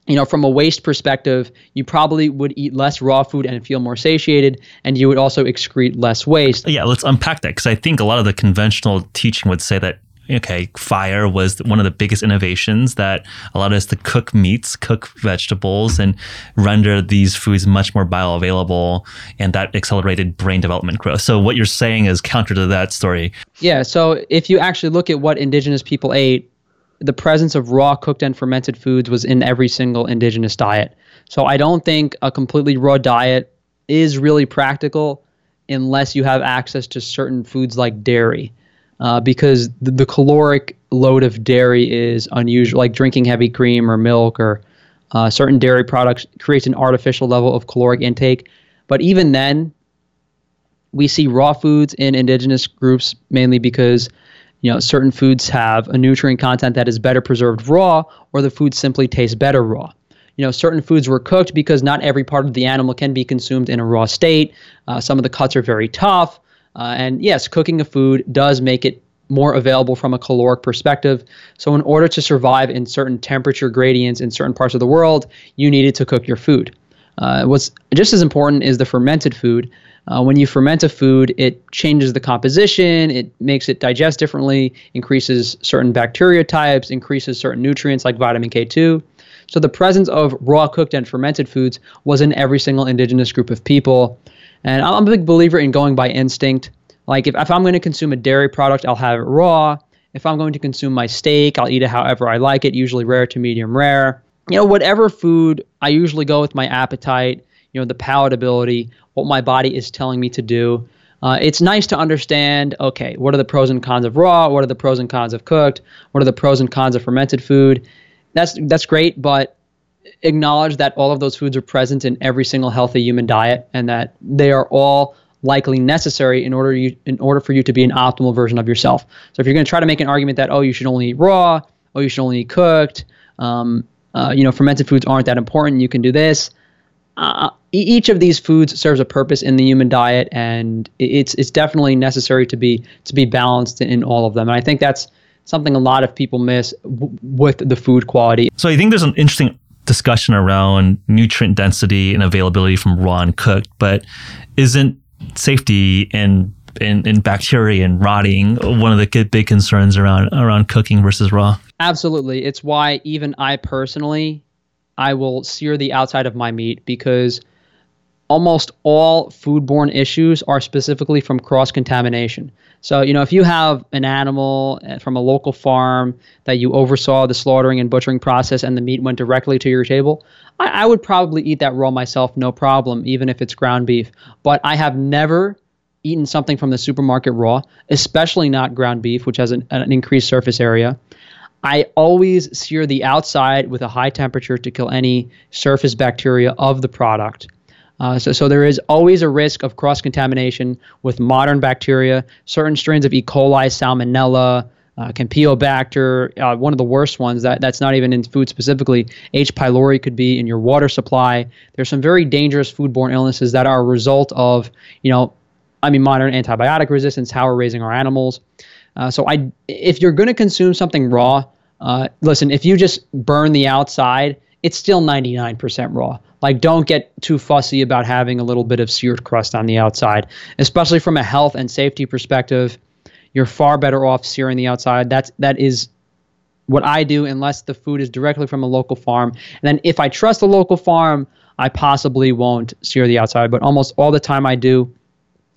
B: you know, from a waste perspective, you probably would eat less raw food and feel more satiated, and you would also excrete less waste.
C: Yeah, let's unpack that because I think a lot of the conventional teaching would say that okay, fire was one of the biggest innovations that allowed us to cook meats, cook vegetables, and render these foods much more bioavailable. And that accelerated brain development growth. So, what you're saying is counter to that story.
B: Yeah. So, if you actually look at what indigenous people ate, the presence of raw, cooked, and fermented foods was in every single indigenous diet. So, I don't think a completely raw diet is really practical unless you have access to certain foods like dairy uh, because the, the, caloric load of dairy is unusual, like drinking heavy cream or milk or uh, certain dairy products creates an artificial level of caloric intake. But even then, we see raw foods in indigenous groups mainly because you know certain foods have a nutrient content that is better preserved raw, or the food simply tastes better raw. You know, certain foods were cooked because not every part of the animal can be consumed in a raw state. Uh, some of the cuts are very tough. Uh, and yes, cooking a food does make it more available from a caloric perspective. So, in order to survive in certain temperature gradients in certain parts of the world, you needed to cook your food. Uh, what's just as important is the fermented food. Uh, when you ferment a food, it changes the composition, it makes it digest differently, increases certain bacteria types, increases certain nutrients like vitamin K2. So, the presence of raw cooked and fermented foods was in every single indigenous group of people. And I'm a big believer in going by instinct. Like if, if I'm going to consume a dairy product, I'll have it raw. If I'm going to consume my steak, I'll eat it however I like it, usually rare to medium rare. You know, whatever food, I usually go with my appetite, you know, the palatability, what my body is telling me to do. Uh, it's nice to understand okay, what are the pros and cons of raw? What are the pros and cons of cooked? What are the pros and cons of fermented food? That's that's great, but acknowledge that all of those foods are present in every single healthy human diet and that they are all likely necessary in order you in order for you to be an optimal version of yourself. So if you're going to try to make an argument that oh you should only eat raw, oh you should only eat cooked, um, uh, you know fermented foods aren't that important, you can do this. Uh, each of these foods serves a purpose in the human diet, and it's it's definitely necessary to be to be balanced in all of them. And I think that's something a lot of people miss w- with the food quality.
C: So I think there's an interesting discussion around nutrient density and availability from raw and cooked, but isn't safety and in, in bacteria and rotting one of the big concerns around around cooking versus raw?
B: Absolutely. It's why even i personally i will sear the outside of my meat because almost all foodborne issues are specifically from cross contamination so, you know, if you have an animal uh, from a local farm that you oversaw the slaughtering and butchering process and the meat went directly to your table, I, I would probably eat that raw myself, no problem, even if it's ground beef. But I have never eaten something from the supermarket raw, especially not ground beef, which has an, an increased surface area. I always sear the outside with a high temperature to kill any surface bacteria of the product. Uh, so, so there is always a risk of cross contamination with modern bacteria, certain strains of E. coli, Salmonella, uh, Campylobacter, uh, one of the worst ones that, that's not even in food specifically. H. pylori could be in your water supply. There's some very dangerous foodborne illnesses that are a result of, you know, I mean, modern antibiotic resistance, how we're raising our animals. Uh, so I, if you're going to consume something raw, uh, listen, if you just burn the outside, it's still 99% raw. Like, don't get too fussy about having a little bit of seared crust on the outside, especially from a health and safety perspective. You're far better off searing the outside. That's that is what I do unless the food is directly from a local farm. And then if I trust the local farm, I possibly won't sear the outside, but almost all the time I do.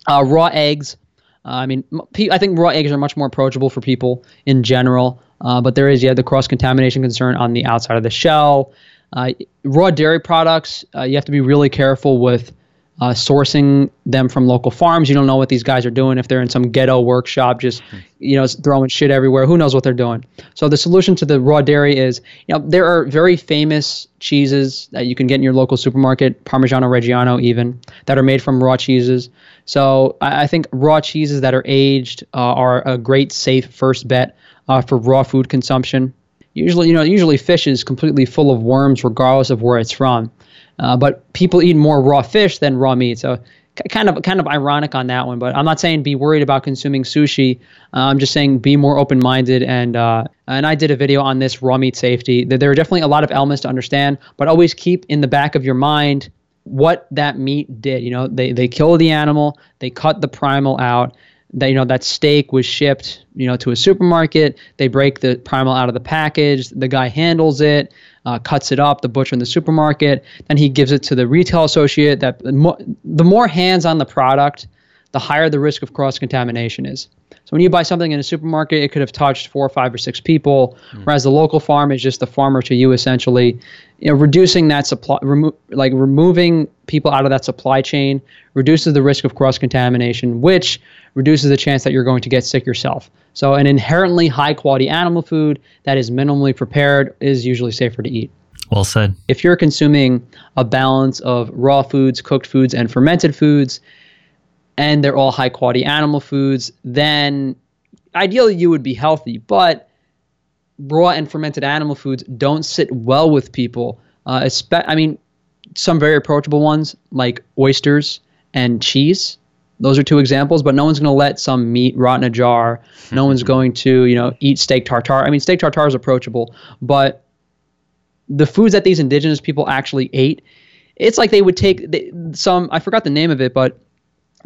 B: Uh, raw eggs. Uh, I mean, I think raw eggs are much more approachable for people in general, uh, but there is, yeah, the cross contamination concern on the outside of the shell. Uh, raw dairy products, uh, you have to be really careful with uh, sourcing them from local farms. You don't know what these guys are doing. If they're in some ghetto workshop, just you know throwing shit everywhere, who knows what they're doing? So the solution to the raw dairy is, you know, there are very famous cheeses that you can get in your local supermarket, Parmigiano Reggiano even, that are made from raw cheeses. So I, I think raw cheeses that are aged uh, are a great safe first bet uh, for raw food consumption. Usually, you know, usually fish is completely full of worms, regardless of where it's from. Uh, but people eat more raw fish than raw meat. So kind of kind of ironic on that one. But I'm not saying be worried about consuming sushi. Uh, I'm just saying be more open minded. And uh, and I did a video on this raw meat safety. There are definitely a lot of elements to understand, but always keep in the back of your mind what that meat did. You know, they they kill the animal, they cut the primal out. That you know that steak was shipped, you know, to a supermarket. They break the primal out of the package. The guy handles it uh, cuts it up, the butcher in the supermarket. Then he gives it to the retail associate. That the more, the more hands on the product, the higher the risk of cross contamination is. So when you buy something in a supermarket, it could have touched four, or five, or six people, mm. whereas the local farm is just the farmer to you essentially. You know, reducing that supply, remo- like removing people out of that supply chain, reduces the risk of cross contamination, which reduces the chance that you're going to get sick yourself. So an inherently high quality animal food that is minimally prepared is usually safer to eat.
C: Well said.
B: If you're consuming a balance of raw foods, cooked foods, and fermented foods, and they're all high quality animal foods, then ideally you would be healthy. But raw and fermented animal foods don't sit well with people. Uh, espe- I mean, some very approachable ones like oysters and cheese. Those are two examples, but no one's going to let some meat rot in a jar. No one's going to, you know, eat steak tartare. I mean, steak tartare is approachable, but the foods that these indigenous people actually ate, it's like they would take some. I forgot the name of it, but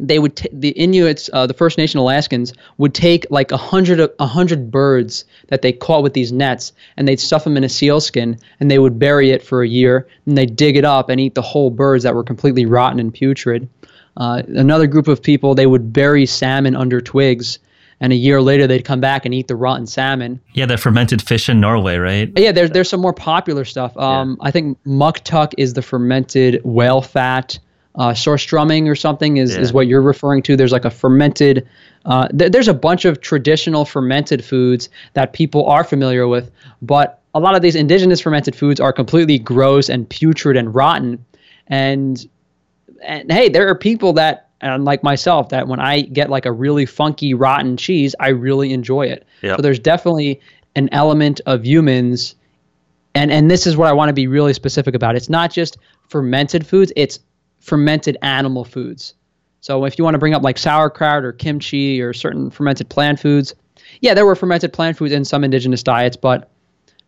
B: they would t- the Inuits, uh, the First Nation Alaskans, would take like a hundred a hundred birds that they caught with these nets, and they'd stuff them in a seal skin, and they would bury it for a year, and they'd dig it up and eat the whole birds that were completely rotten and putrid. Uh, another group of people, they would bury salmon under twigs, and a year later they'd come back and eat the rotten salmon.
C: Yeah, the fermented fish in Norway, right?
B: Yeah, there's there's some more popular stuff. Um, yeah. I think muktuk is the fermented whale fat uh, surströmming or something is, yeah. is what you're referring to. There's like a fermented, uh, th- there's a bunch of traditional fermented foods that people are familiar with, but a lot of these indigenous fermented foods are completely gross and putrid and rotten. And, and hey, there are people that, and like myself, that when I get like a really funky, rotten cheese, I really enjoy it. Yep. So there's definitely an element of humans and and this is what I want to be really specific about. It's not just fermented foods; it's fermented animal foods. So if you want to bring up like sauerkraut or kimchi or certain fermented plant foods, yeah, there were fermented plant foods in some indigenous diets, but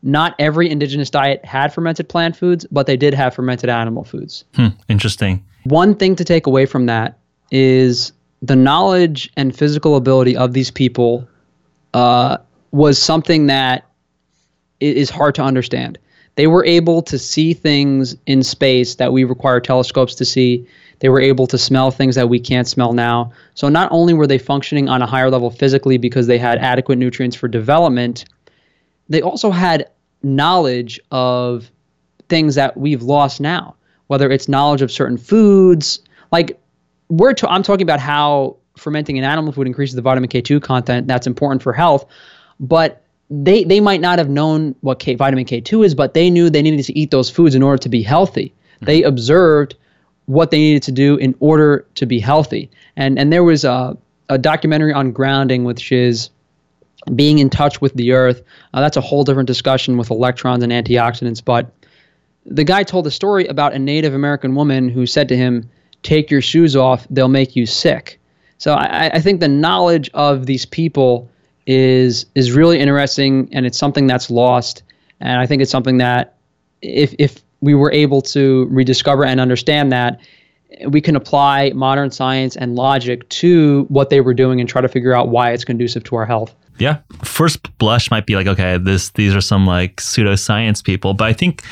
B: not every indigenous diet had fermented plant foods, but they did have fermented animal foods.
C: Hmm, interesting.
B: One thing to take away from that is the knowledge and physical ability of these people uh, was something that is hard to understand. They were able to see things in space that we require telescopes to see. They were able to smell things that we can't smell now. So not only were they functioning on a higher level physically because they had adequate nutrients for development, they also had knowledge of things that we've lost now, whether it's knowledge of certain foods. Like we're i I'm talking about how fermenting an animal food increases the vitamin K2 content. That's important for health. But they they might not have known what K, vitamin K2 is, but they knew they needed to eat those foods in order to be healthy. Mm-hmm. They observed what they needed to do in order to be healthy. And and there was a, a documentary on grounding, which is being in touch with the earth. Uh, that's a whole different discussion with electrons and antioxidants. But the guy told a story about a Native American woman who said to him, "Take your shoes off; they'll make you sick." So I, I think the knowledge of these people is is really interesting, and it's something that's lost. And I think it's something that if if we were able to rediscover and understand that we can apply modern science and logic to what they were doing and try to figure out why it's conducive to our health.
C: Yeah. First blush might be like, okay, this these are some like pseudoscience people, but I think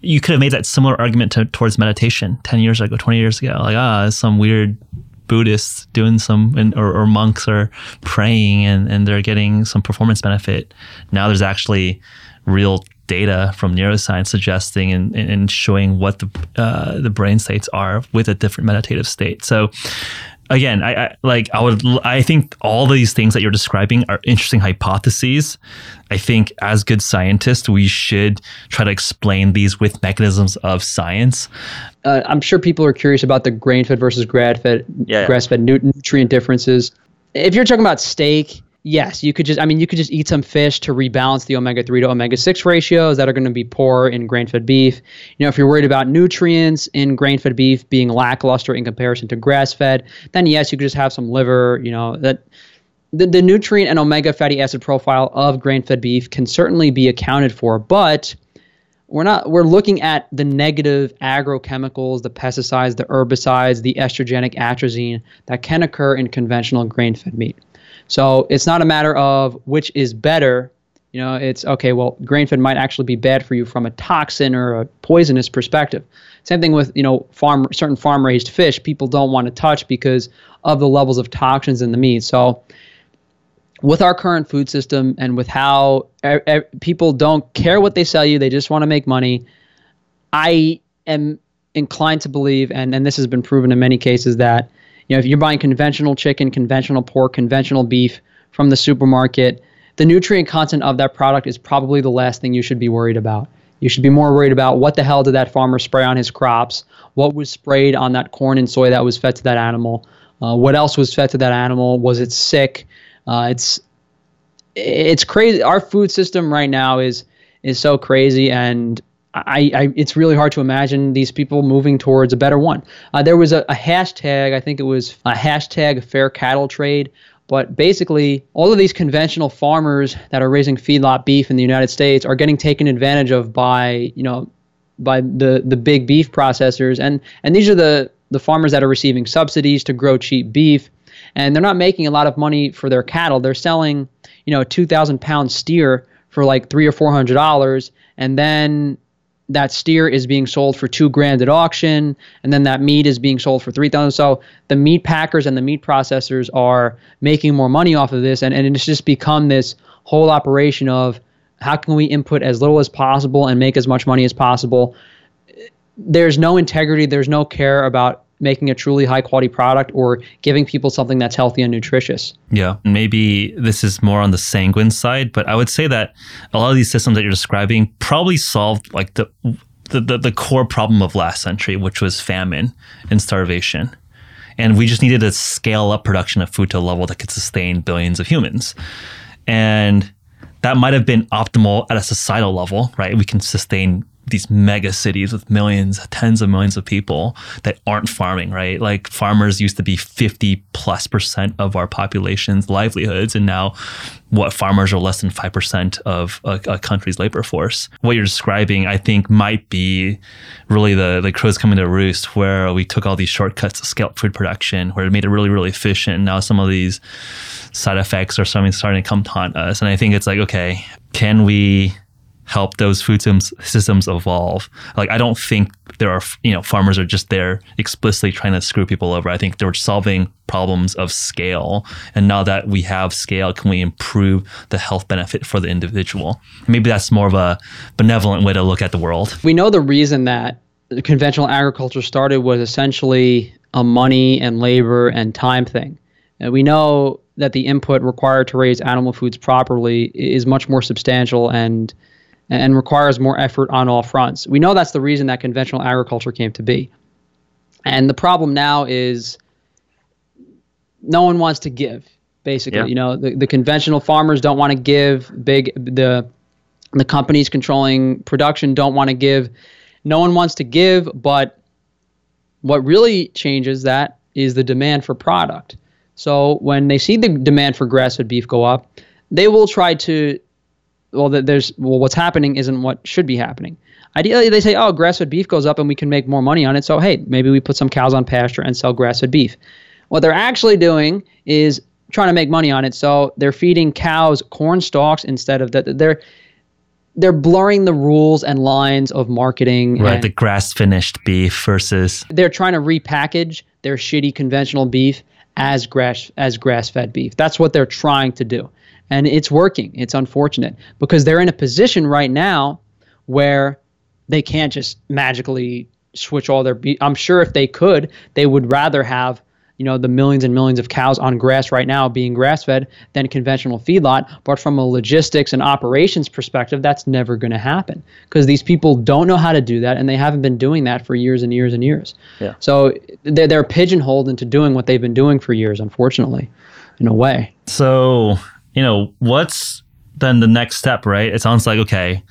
C: you could have made that similar argument to, towards meditation 10 years ago, 20 years ago. Like, ah, some weird Buddhists doing some, or, or, monks are praying and, and they're getting some performance benefit. Now there's actually real data from neuroscience suggesting and, and showing what the uh, the brain states are with a different meditative state. So again, I, I, like I would I think all these things that you're describing are interesting hypotheses. I think as good scientists, we should try to explain these with mechanisms of science.
B: Uh, I'm sure people are curious about the grain-fed versus grass-fed yeah. grass-fed nutrient differences. If you're talking about steak, yes, you could just, I mean, you could just eat some fish to rebalance the omega 3 to omega 6 ratios that are going to be poor in grain fed beef. You know, if you're worried about nutrients in grain fed beef being lackluster in comparison to grass fed, then yes, you could just have some liver, you know, that. The, the nutrient and omega fatty acid profile of grain fed beef can certainly be accounted for, but we're not we're looking at the negative agrochemicals the pesticides the herbicides the estrogenic atrazine that can occur in conventional grain fed meat so it's not a matter of which is better. You know, it's okay, well, grain fed might actually be bad for you from a toxin or a poisonous perspective. Same thing with, you know, farm certain farm raised fish people don't want to touch because of the levels of toxins in the meat. So with our current food system and with how er, er, people don't care what they sell you, they just want to make money. I am inclined to believe, and, and this has been proven in many cases, that you know, if you're buying conventional chicken, conventional pork, conventional beef from the supermarket, the nutrient content of that product is probably the last thing you should be worried about. You should be more worried about what the hell did that farmer spray on his crops? What was sprayed on that corn and soy that was fed to that animal? Uh, what else was fed to that animal? Was it sick? Uh, it's it's crazy. Our food system right now is is so crazy, and I, I, it's really hard to imagine these people moving towards a better one. Uh, there was a, a, hashtag, I think it was a hashtag fair cattle trade, but basically all of these conventional farmers that are raising feedlot beef in the United States are getting taken advantage of by, you know, by the, the big beef processors. And, and these are the, the farmers that are receiving subsidies to grow cheap beef. And they're not making a lot of money for their cattle. They're selling, you know, a 2,000 pound steer for like three or four hundred dollars, and then that steer is being sold for two grand at auction, and then that meat is being sold for three thousand. So the meat packers and the meat processors are making more money off of this, and, and it's just become this whole operation of how can we input as little as possible and make as much money as possible. There's no integrity, there's no care about making a truly high quality product or giving people something that's healthy and nutritious.
C: Yeah, maybe this is more on the sanguine side, but I would say that a lot of these systems that you're describing probably solved like the the, the, the core problem of last century, which was famine and starvation. And we just needed to scale up production of food to a level that could sustain billions of humans. And that might have been optimal at a societal level, right? We can sustain these mega cities with millions, tens of millions of people that aren't farming, right? Like farmers used to be 50 plus percent of our population's livelihoods. And now what farmers are less than 5% of a, a, country's labor force. What you're describing, I think might be really the, the crows coming to roost where we took all these shortcuts to scale food production, where it made it really, really efficient. And now some of these side effects are starting to come taunt us. And I think it's like, okay, can we help those food systems evolve. Like I don't think there are you know farmers are just there explicitly trying to screw people over. I think they're solving problems of scale. And now that we have scale, can we improve the health benefit for the individual? Maybe that's more of a benevolent way to look at the world.
B: We know the reason that conventional agriculture started was essentially a money and labor and time thing. And we know that the input required to raise animal foods properly is much more substantial and and requires more effort on all fronts. We know that's the reason that conventional agriculture came to be. And the problem now is no one wants to give, basically. Yeah. You know, the, the conventional farmers don't want to give, big the the companies controlling production don't want to give. No one wants to give, but what really changes that is the demand for product. So when they see the demand for grass-fed beef go up, they will try to well, there's well, what's happening isn't what should be happening. Ideally, they say, oh, grass fed beef goes up and we can make more money on it. So, hey, maybe we put some cows on pasture and sell grass fed beef. What they're actually doing is trying to make money on it. So they're feeding cows corn stalks instead of that. They're they're blurring the rules and lines of marketing.
C: Right, the grass finished beef versus
B: they're trying to repackage their shitty conventional beef as grass as grass fed beef. That's what they're trying to do. And it's working. It's unfortunate because they're in a position right now where they can't just magically switch all their beef. I'm sure if they could, they would rather have you know the millions and millions of cows on grass right now being grass fed than conventional feedlot but from a logistics and operations perspective that's never going to happen because these people don't know how to do that and they haven't been doing that for years and years and years
C: yeah.
B: so they're, they're pigeonholed into doing what they've been doing for years unfortunately in a way
C: so you know what's then the next step right it sounds like okay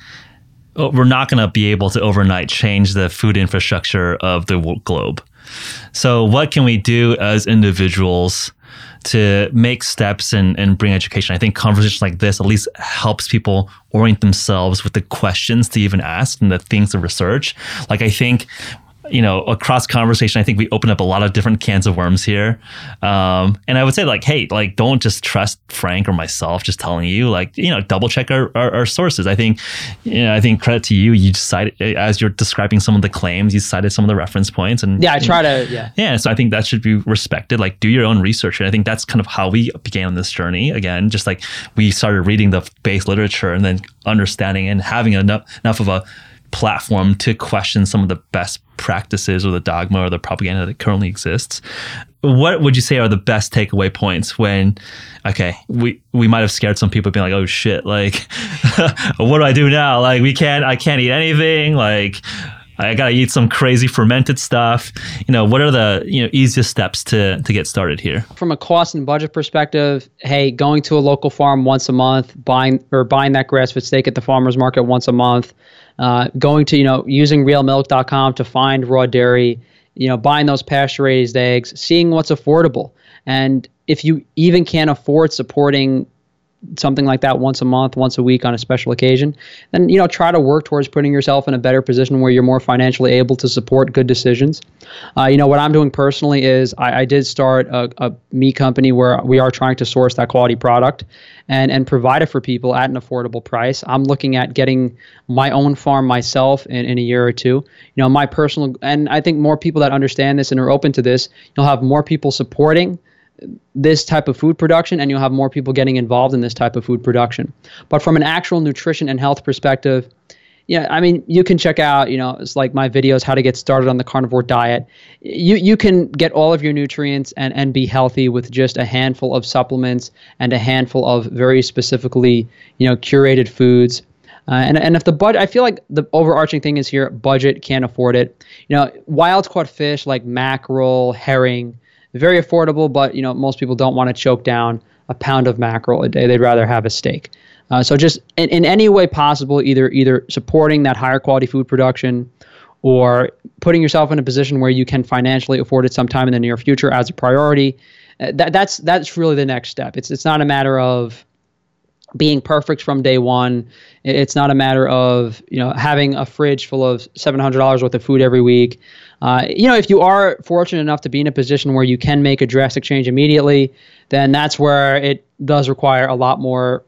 C: oh, we're not going to be able to overnight change the food infrastructure of the globe so, what can we do as individuals to make steps and, and bring education? I think conversations like this at least helps people orient themselves with the questions to even ask and the things to research. Like, I think you know, across conversation, I think we open up a lot of different cans of worms here. Um, and I would say, like, hey, like, don't just trust Frank or myself just telling you, like, you know, double check our, our, our sources. I think, you know, I think credit to you, you decided as you're describing some of the claims, you cited some of the reference points, and
B: yeah, I try to, yeah,
C: yeah. So I think that should be respected. Like, do your own research, and I think that's kind of how we began this journey. Again, just like we started reading the base literature and then understanding and having enough enough of a platform to question some of the best practices or the dogma or the propaganda that currently exists. What would you say are the best takeaway points when, okay, we, we might have scared some people being like, oh shit, like, what do I do now? Like, we can't, I can't eat anything. Like, I gotta eat some crazy fermented stuff. You know, what are the you know easiest steps to to get started here?
B: From a cost and budget perspective, hey, going to a local farm once a month, buying or buying that grass-fed steak at the farmers market once a month, uh, going to you know using realmilk.com to find raw dairy, you know buying those pasture raised eggs, seeing what's affordable, and if you even can't afford supporting something like that once a month, once a week on a special occasion, then you know try to work towards putting yourself in a better position where you're more financially able to support good decisions. Uh, you know what I'm doing personally is I, I did start a, a meat company where we are trying to source that quality product and and provide it for people at an affordable price. I'm looking at getting my own farm myself in, in a year or two. You know my personal and I think more people that understand this and are open to this, you'll have more people supporting this type of food production and you'll have more people getting involved in this type of food production. But from an actual nutrition and health perspective, yeah, I mean, you can check out, you know, it's like my videos, how to get started on the carnivore diet. You you can get all of your nutrients and and be healthy with just a handful of supplements and a handful of very specifically, you know, curated foods. Uh, and and if the budget, I feel like the overarching thing is here, budget can't afford it. You know, wild caught fish like mackerel, herring, very affordable, but you know most people don't want to choke down a pound of mackerel a day. They'd rather have a steak. Uh, so just in, in any way possible, either either supporting that higher quality food production or putting yourself in a position where you can financially afford it sometime in the near future as a priority. Uh, that, that's that's really the next step. It's it's not a matter of being perfect from day one. It's not a matter of you know having a fridge full of seven hundred dollars worth of food every week. Uh, you know, if you are fortunate enough to be in a position where you can make a drastic change immediately, then that's where it does require a lot more.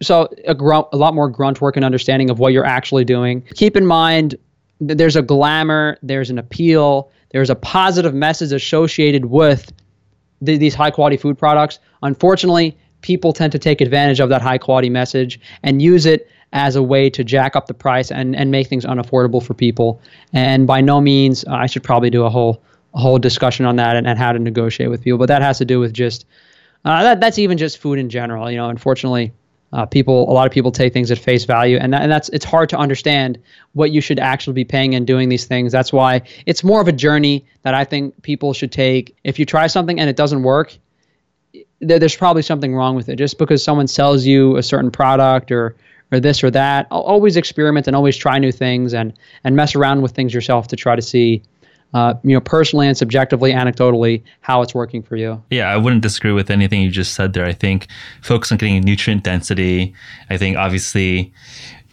B: So a, grunt, a lot more grunt work and understanding of what you're actually doing. Keep in mind, there's a glamour, there's an appeal, there's a positive message associated with these high quality food products. Unfortunately, people tend to take advantage of that high quality message and use it as a way to jack up the price and, and make things unaffordable for people. And by no means, uh, I should probably do a whole a whole discussion on that and, and how to negotiate with people. But that has to do with just uh, that that's even just food in general. You know, unfortunately, uh, people a lot of people take things at face value, and that, and that's it's hard to understand what you should actually be paying and doing these things. That's why it's more of a journey that I think people should take. If you try something and it doesn't work, there, there's probably something wrong with it. Just because someone sells you a certain product or or this or that. Always experiment and always try new things and and mess around with things yourself to try to see uh, you know, personally and subjectively, anecdotally, how it's working for you.
C: Yeah, I wouldn't disagree with anything you just said there. I think focus on getting nutrient density. I think obviously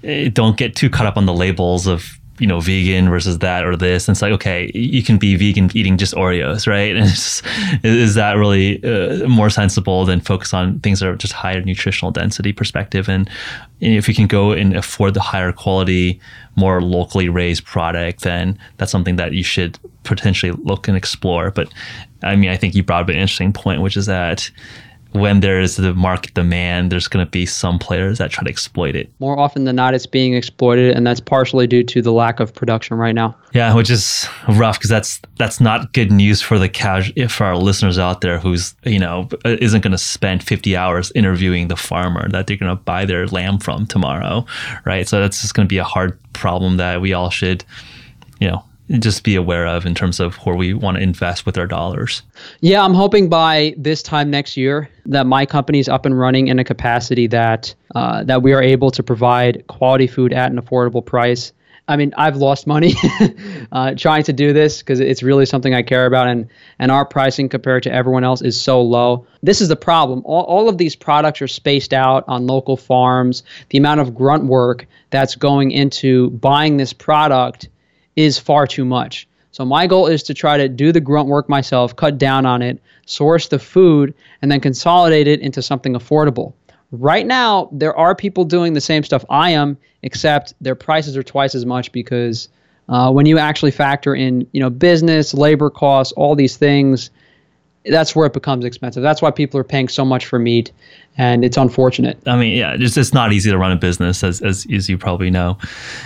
C: eh, don't get too caught up on the labels of you know, vegan versus that or this. And it's like, okay, you can be vegan eating just Oreos, right? And just, is that really uh, more sensible than focus on things that are just higher nutritional density perspective? And if you can go and afford the higher quality, more locally raised product, then that's something that you should potentially look and explore. But I mean, I think you brought up an interesting point, which is that when there is the market demand, there's going to be some players that try to exploit it.
B: More often than not, it's being exploited, and that's partially due to the lack of production right now.
C: Yeah, which is rough because that's that's not good news for the cash for our listeners out there who's you know uh, isn't going to spend 50 hours interviewing the farmer that they're going to buy their lamb from tomorrow, right? So that's just going to be a hard problem that we all should, you know, just be aware of in terms of where we want to invest with our dollars.
B: Yeah, I'm hoping by this time next year that my company is up and running in a capacity that uh, that we are able to provide quality food at an affordable price. I mean, I've lost money uh, trying to do this because it's really something I care about, and and our pricing compared to everyone else is so low. This is the problem. All, all of these products are spaced out on local farms. The amount of grunt work that's going into buying this product is far too much. So my goal is to try to do the grunt work myself, cut down on it, source the food, and then consolidate it into something affordable. Right now, there are people doing the same stuff I am, except their prices are twice as much because uh, when you actually factor in, you know, business, labor costs, all these things, that's where it becomes expensive. That's why people are paying so much for meat, and it's unfortunate.
C: I mean, yeah, it's it's not easy to run a business, as as, as you probably know.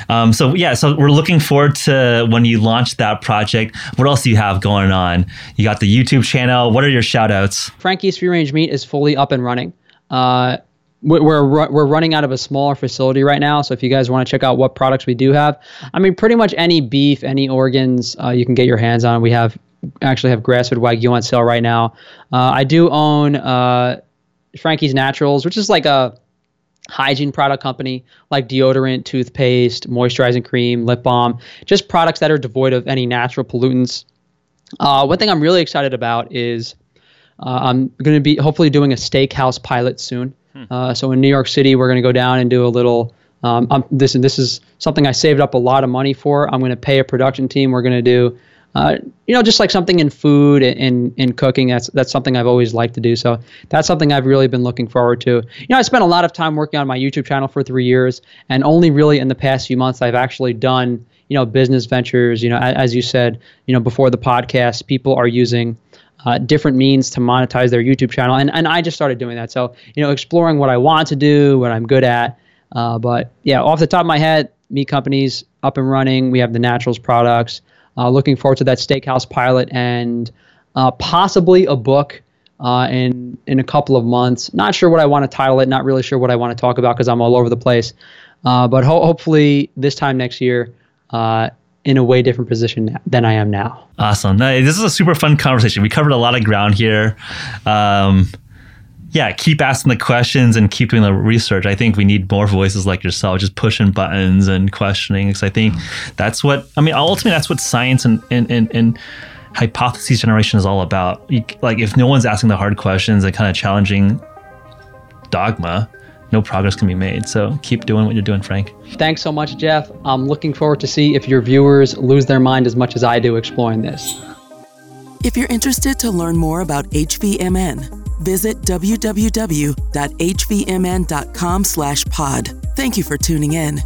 C: Um, so yeah, so we're looking forward to when you launch that project. What else do you have going on? You got the YouTube channel. What are your shout outs?
B: Frankie's Free Range Meat is fully up and running. Uh, we're we're running out of a smaller facility right now. So if you guys want to check out what products we do have, I mean, pretty much any beef, any organs, uh, you can get your hands on. We have actually have grass-fed wagyu on sale right now. Uh, I do own uh, Frankie's Naturals, which is like a hygiene product company, like deodorant, toothpaste, moisturizing cream, lip balm, just products that are devoid of any natural pollutants. Uh, one thing I'm really excited about is uh, I'm going to be hopefully doing a steakhouse pilot soon. Hmm. Uh, so in New York City, we're going to go down and do a little. Um, this and this is something I saved up a lot of money for. I'm going to pay a production team. We're going to do uh, you know, just like something in food and in cooking, that's that's something I've always liked to do. So that's something I've really been looking forward to. You know, I spent a lot of time working on my YouTube channel for three years, and only really in the past few months I've actually done you know business ventures. You know, as, you said, you know, before the podcast, people are using. Uh, different means to monetize their YouTube channel, and and I just started doing that. So you know, exploring what I want to do, what I'm good at. Uh, but yeah, off the top of my head, meat companies up and running. We have the naturals products. Uh, looking forward to that steakhouse pilot and uh, possibly a book uh, in in a couple of months. Not sure what I want to title it. Not really sure what I want to talk about because I'm all over the place. Uh, but ho- hopefully this time next year, uh, in a way different position than I am now.
C: Awesome. This is a super fun conversation. We covered a lot of ground here. Um, yeah, keep asking the questions and keep doing the research. I think we need more voices like yourself, just pushing buttons and questioning. Because I think that's what I mean. Ultimately, that's what science and and and, and hypothesis generation is all about. You, like, if no one's asking the hard questions and kind of challenging dogma, no progress can be made. So keep doing what you're doing, Frank.
B: Thanks so much, Geoff. I'm looking forward to see if your viewers lose their mind as much as I do exploring this.
A: If you're interested to learn more about HVMN visit www.hvmn.com/pod. Thank you for tuning in.